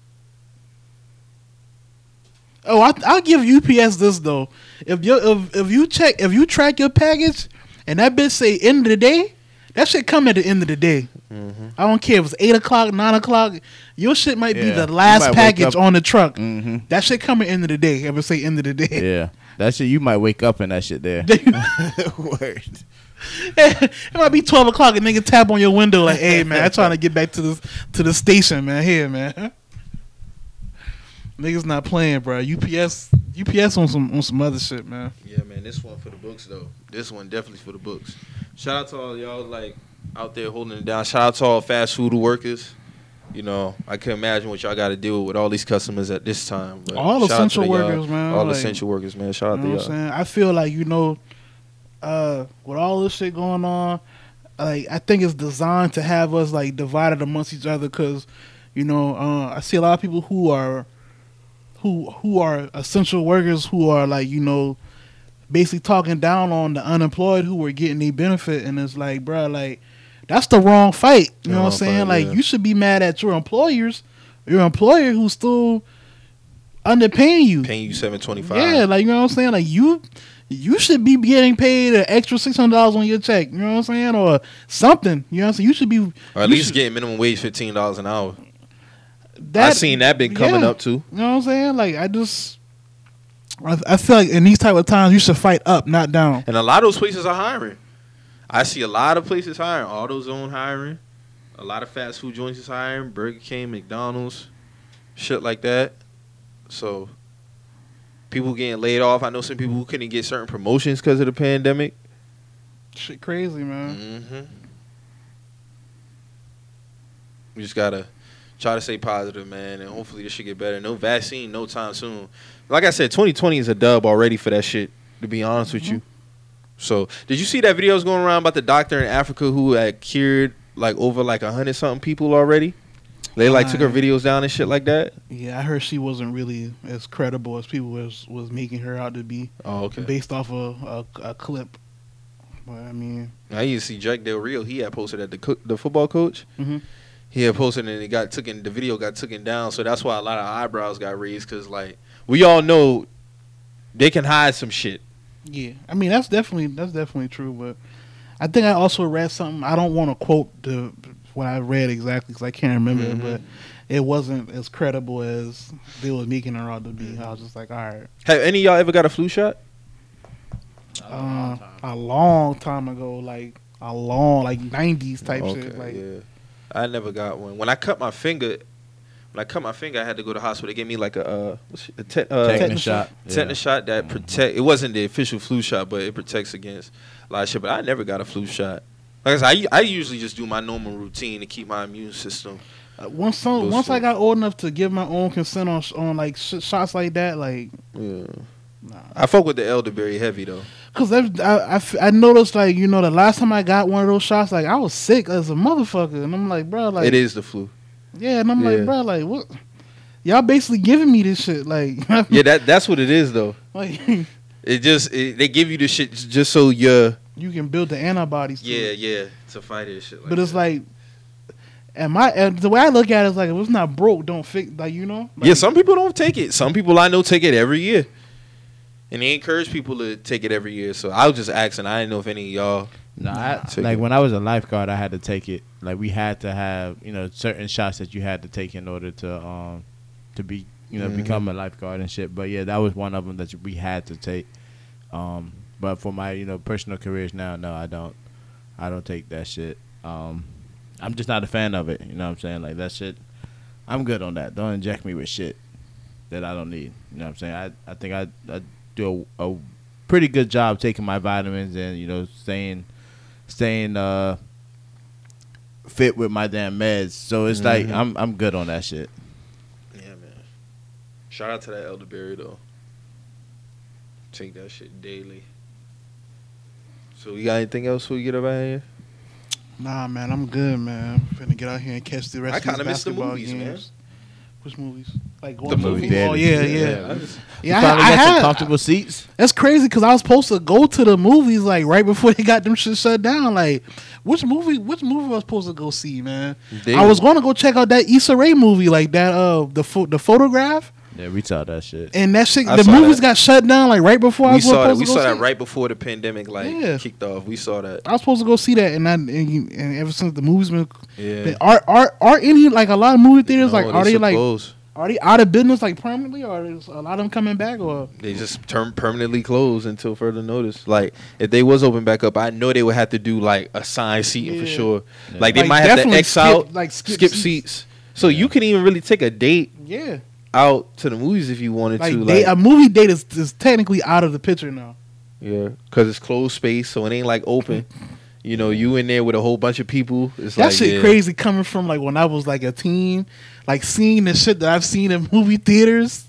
Oh, I I'll give UPS this though. If you if if you check if you track your package and that bitch say end of the day, that shit come at the end of the day. Mm-hmm. I don't care if it's eight o'clock, nine o'clock. Your shit might be the last might package on the truck. hmm That shit come at end of the day. Ever say end of the day? Yeah, that shit. You might wake up and that shit there. Word. it might be twelve o'clock and nigga tap on your window like, "Hey man, I'm trying to get back to the to the station, man. Here, man." Niggas not playing, bro. UPS, UPS on some on some other shit, man. Yeah, man, this one for the books though. This one definitely for the books. Shout out to all y'all like out there holding it down. Shout out to all fast food workers. You know, I can imagine what y'all got to deal with all these customers at this time. But All essential workers, man. All Like, essential workers, man. Shout out to y'all. I'm saying? I feel like you know, uh, with all this shit going on, like I think it's designed to have us like divided amongst each other because, you know, uh, I see a lot of people who are, who who are essential workers who are like you know, basically talking down on the unemployed who are getting the benefit, and it's like, bruh, like that's the wrong fight. You know what I'm saying? fight, like yeah. you should be mad at your employers, your employer who's still underpaying you. Paying you seven twenty five. Yeah, like you know what I'm saying. Like you, you should be getting paid an extra six hundred dollars on your check. You know what I'm saying, or something. You know what I'm saying. You should be. or at least should- getting minimum wage fifteen dollars an hour. That, I seen that been coming yeah. up too. You know what I'm saying? Like I just, I, I feel like in these type of times you should fight up, not down. And a lot of those places are hiring. I see a lot of places hiring. AutoZone hiring. A lot of fast food joints is hiring. Burger King, McDonald's, shit like that. So people getting laid off. I know some people who couldn't get certain promotions because of the pandemic. Shit, crazy man. Mm-hmm. We just gotta try to stay positive, man, and hopefully this should get better. No vaccine, no time soon. Like I said, 2020 is a dub already for that shit. To be honest with you. So, did you see that video was going around about the doctor in Africa who had cured like over like a hundred something people already. They like took her videos down and shit like that. Yeah, I heard she wasn't really as credible as people was was making her out to be, Oh, okay. based off of a, a clip. But I mean, I used to see Jack Del Rio. He had posted at the co- the football coach. Mhm. He had posted and it got taken. The video got taken down. So that's why a lot of eyebrows got raised. Cause like we all know they can hide some shit. yeah, I mean that's definitely that's definitely true. But I think I also read something. I don't want to quote the what I read exactly because I can't remember it, Mhm. but it wasn't as credible as they was making her out to be. I was just like, all right. Have any of y'all ever got a flu shot? Uh, a long time ago, like a long, like '90s type shit. Like, yeah. I never got one. When I cut my finger, when I cut my finger, I had to go to the hospital. They gave me like a uh, what's it, a te- uh, Tetanus tetanus shot. tetanus shot that protect. It wasn't the official flu shot, but it protects against a lot of shit. But I never got a flu shot. Like I said, I, I usually just do my normal routine to keep my immune system. uh, once some, once I got old enough to give my own consent on on like sh- shots like that, like, Yeah. nah. I fuck with the elderberry heavy though. Cause I, I, I noticed like you know the last time I got one of those shots like I was sick as a motherfucker and I'm like bro like it is the flu. yeah and I'm Yeah. like bro like what y'all basically giving me this shit like Yeah, that that's what it is though. like It just it, they give you the shit just so you're you can build the antibodies to yeah it. yeah to fight it shit. Like but it's that. like and my and the way I look at it is like if it's not broke don't fix like you know like, yeah, some people don't take it. Some people I know take it every year, and they encourage people to take it every year. So I was just asking. I didn't know if any of y'all. No, I, Take like it. when I was a lifeguard, I had to take it. Like we had to have you know certain shots that you had to take in order to um to be you know Mhm. become a lifeguard and shit. But yeah, that was one of them that we had to take. Um, but for my you know personal careers now, no, I don't. I don't take that shit. Um, I'm just not a fan of it. You know what I'm saying? Like that shit. I'm good on that. Don't inject me with shit that I don't need. You know what I'm saying? I I think I, I do a, a pretty good job taking my vitamins and you know staying staying uh fit with my damn meds. So it's like Mhm. I'm I'm good on that shit. Yeah, man. Shout out to that elderberry though. Take that shit daily. So you got anything else we get about here? nah man I'm good man I'm finna get out here and catch the rest I of these kinda the basketball movies, man. Games which movies like The to movie oh yeah yeah I just- yeah, you finally I, I got some had- comfortable seats. That's crazy because I was supposed to go to the movies like right before they got them shit shut down. Like, which movie? Which movie was I supposed to go see, man? They- I was going to go check out that Issa Rae movie, like that. Uh, the pho- the photograph Yeah, we saw that shit. and that shit. I the saw movies that. got shut down like right before I we was saw that. supposed We to go saw see that right before the pandemic like Yeah. kicked off. We saw that. I was supposed to go see that, and I, and, you- and ever since the movies been, Yeah. been- are are are any like a lot of movie theaters like No, are they so like closed. are they out of business like permanently, or is a lot of them coming back, or They just turn permanently closed until further notice. Like if they was open back up, I know they would have to do like assigned seating for Yeah. sure. Yeah. Like they Like, might have to definitely X skip- out, like, skip skip, seats. seats. So you can even really take a date yeah, out to the movies if you wanted like, to. they, Like, a movie date is, is technically out of the picture now. yeah, because it's closed space, so it ain't like open. You know, you in there with a whole bunch of people. It's That like shit yeah. crazy coming from like when I was like a teen, like seeing the shit that I've seen in movie theaters,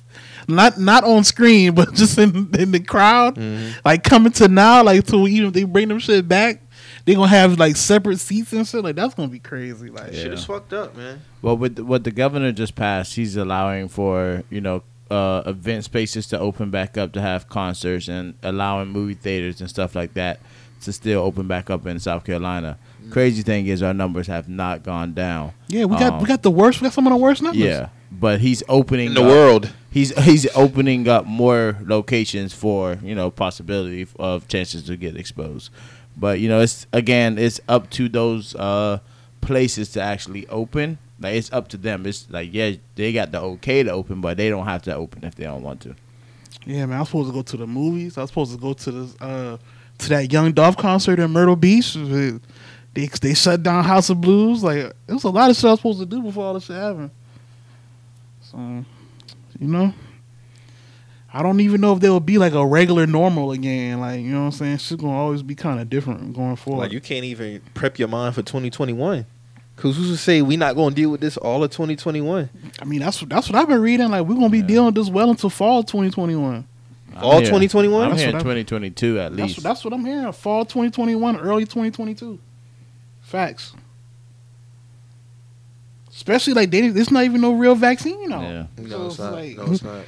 not not on screen, but just in in the crowd. Mhm. Like coming to now, like to even if they bring them shit back, they gonna have like separate seats and shit. Like that's gonna be crazy. Like Shit is fucked up, man. Well, with what the governor just passed, he's allowing for you know uh, event spaces to open back up to have concerts and allowing movie theaters and stuff like that to still open back up in South Carolina. Crazy thing is our numbers have not gone down. yeah, we got Um, we got the worst. We got some of the worst numbers. Yeah, but he's opening In the up- world, He's he's opening up more locations for you know possibility of chances to get exposed. But you know it's again it's up to those uh, places to actually open. Like it's up to them. It's like yeah they got the okay to open, but they don't have to open if they don't want to. Yeah, man. I was supposed to go to the movies. I was supposed to go to the uh, to that Young Dolph concert in Myrtle Beach. They they shut down House of Blues. Like it was a lot of stuff I was supposed to do before all this shit happened. So, you know, I don't even know if there will be like a regular normal again. Like you know what I'm saying? Shit's gonna always be kind of different going forward. like you can't even prep your mind for 2021. Cause who's to say we're not gonna deal with this all of 2021? I mean, that's that's what I've been reading. Like we're gonna be Yeah. dealing with this well until fall 2021. All 2021? I'm That's hearing 2022 at least. that's what I'm hearing. Fall 2021, early 2022. Facts. Especially like they, it's not even no real vaccine out. Yeah. No, So it's it's not. like- no, it's not.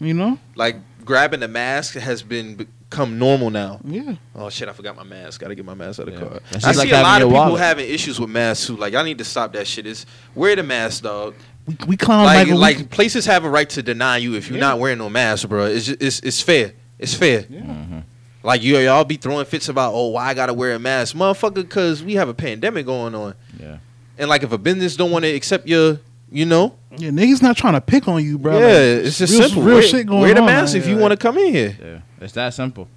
You know? Like grabbing a mask has been become normal now. Yeah. Oh shit! I forgot my mask. Got to get my mask out of the Yeah. car. That's I see like a lot of people wallet. having issues with masks too. Like, I need to stop that shit. It's wear the mask, dog. We, we clown like, Michael. like we, places have a right to deny you if you're Yeah. not wearing no mask, bro. It's just, it's it's fair. It's fair. yeah. Mm-hmm. Like you y'all be throwing fits about, oh, why I gotta wear a mask, motherfucker? Because we have a pandemic going on, Yeah. and like if a business don't want to accept your, you know, Yeah, niggas not trying to pick on you, bro. yeah, Like, it's just real, simple. Real wear, shit going wear the on. mask out if here, you want to come in here. Yeah, it's that simple.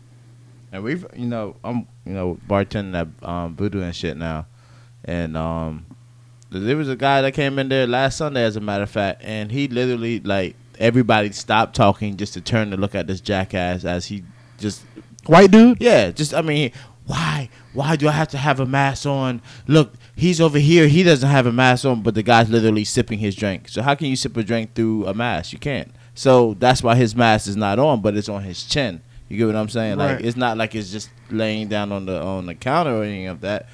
And we've, you know, I'm, you know, bartending at um, Voodoo and shit now, and um, there was a guy that came in there last Sunday, as a matter of fact, and he literally like everybody stopped talking just to turn to look at this jackass as he just, White dude. yeah, just I mean, why, why do I have to have a mask on? Look, he's over here, he doesn't have a mask on, but the guy's literally sipping his drink. So how can you sip a drink through a mask? You can't. So that's why his mask is not on, but it's on his chin. You get what I'm saying? Like it's not like it's just laying down on the on the counter or anything of that.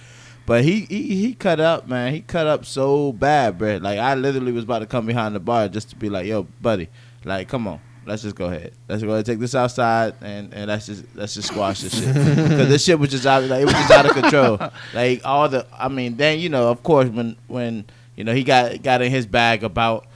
But he, he he cut up, man. He cut up so bad, bro. Like I literally was about to come behind the bar just to be like, "Yo, buddy, like, come on, let's just go ahead. Let's go ahead and take this outside and and let's just let's just squash this shit because this shit was just out like it was just out of control. Like all the, I mean, then you know, of course, when when you know he got got in his bag about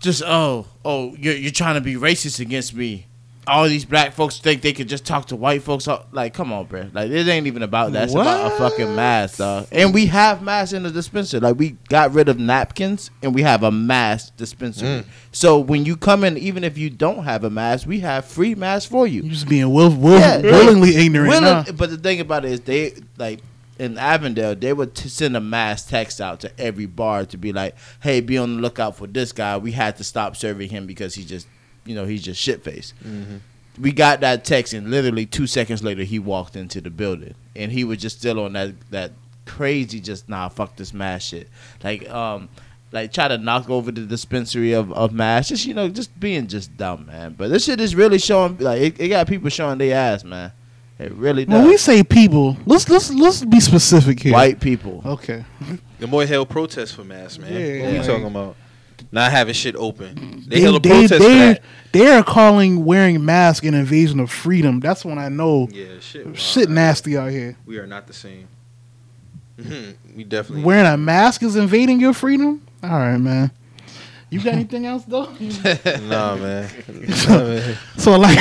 just oh oh you're you're trying to be racist against me. All these black folks think they could just talk to white folks. Like, come on, bro. Like, this ain't even about that. It's about a fucking mask, dog. And we have masks in the dispenser. Like, we got rid of napkins and we have a mask dispenser. Mm. So when you come in, even if you don't have a mask, we have free masks for you. You just being will, will, Yeah, willingly ignorant. Willing- nah. But the thing about it is, they like in Avondale, they would t- send a mass text out to every bar to be like, "Hey, be on the lookout for this guy. We had to stop serving him because he just, you know, he's just shit faced." We got that text, and literally two seconds later, he walked into the building, and he was just still on that that crazy, just nah, fuck this mass shit. Like, um, like try to knock over the dispensary of of mass, just you know, just being just dumb, man. But this shit is really showing, like, it, it got people showing their ass, man. It really does. When we say people, let's let's let's be specific here. White people. Okay. The boy held protests for masks, man. Yeah, what yeah. you talking about? Not having shit open. They, They, held a they, protest for that. they are calling wearing mask an invasion of freedom. That's when I know Yeah, shit. shit nasty out here. We are not the same. Mhm. We definitely. Wearing a mask is invading your freedom. All right, man. You got anything else though? nah, man. Man. so like,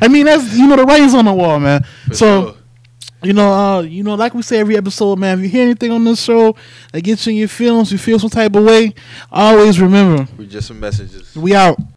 I mean, that's you know the writing's on the wall, man. For so sure. You know, uh, you know, like we say every episode, man. If you hear anything on this show that gets you in your feelings, you feel some type of way, always remember we just some messages. we out.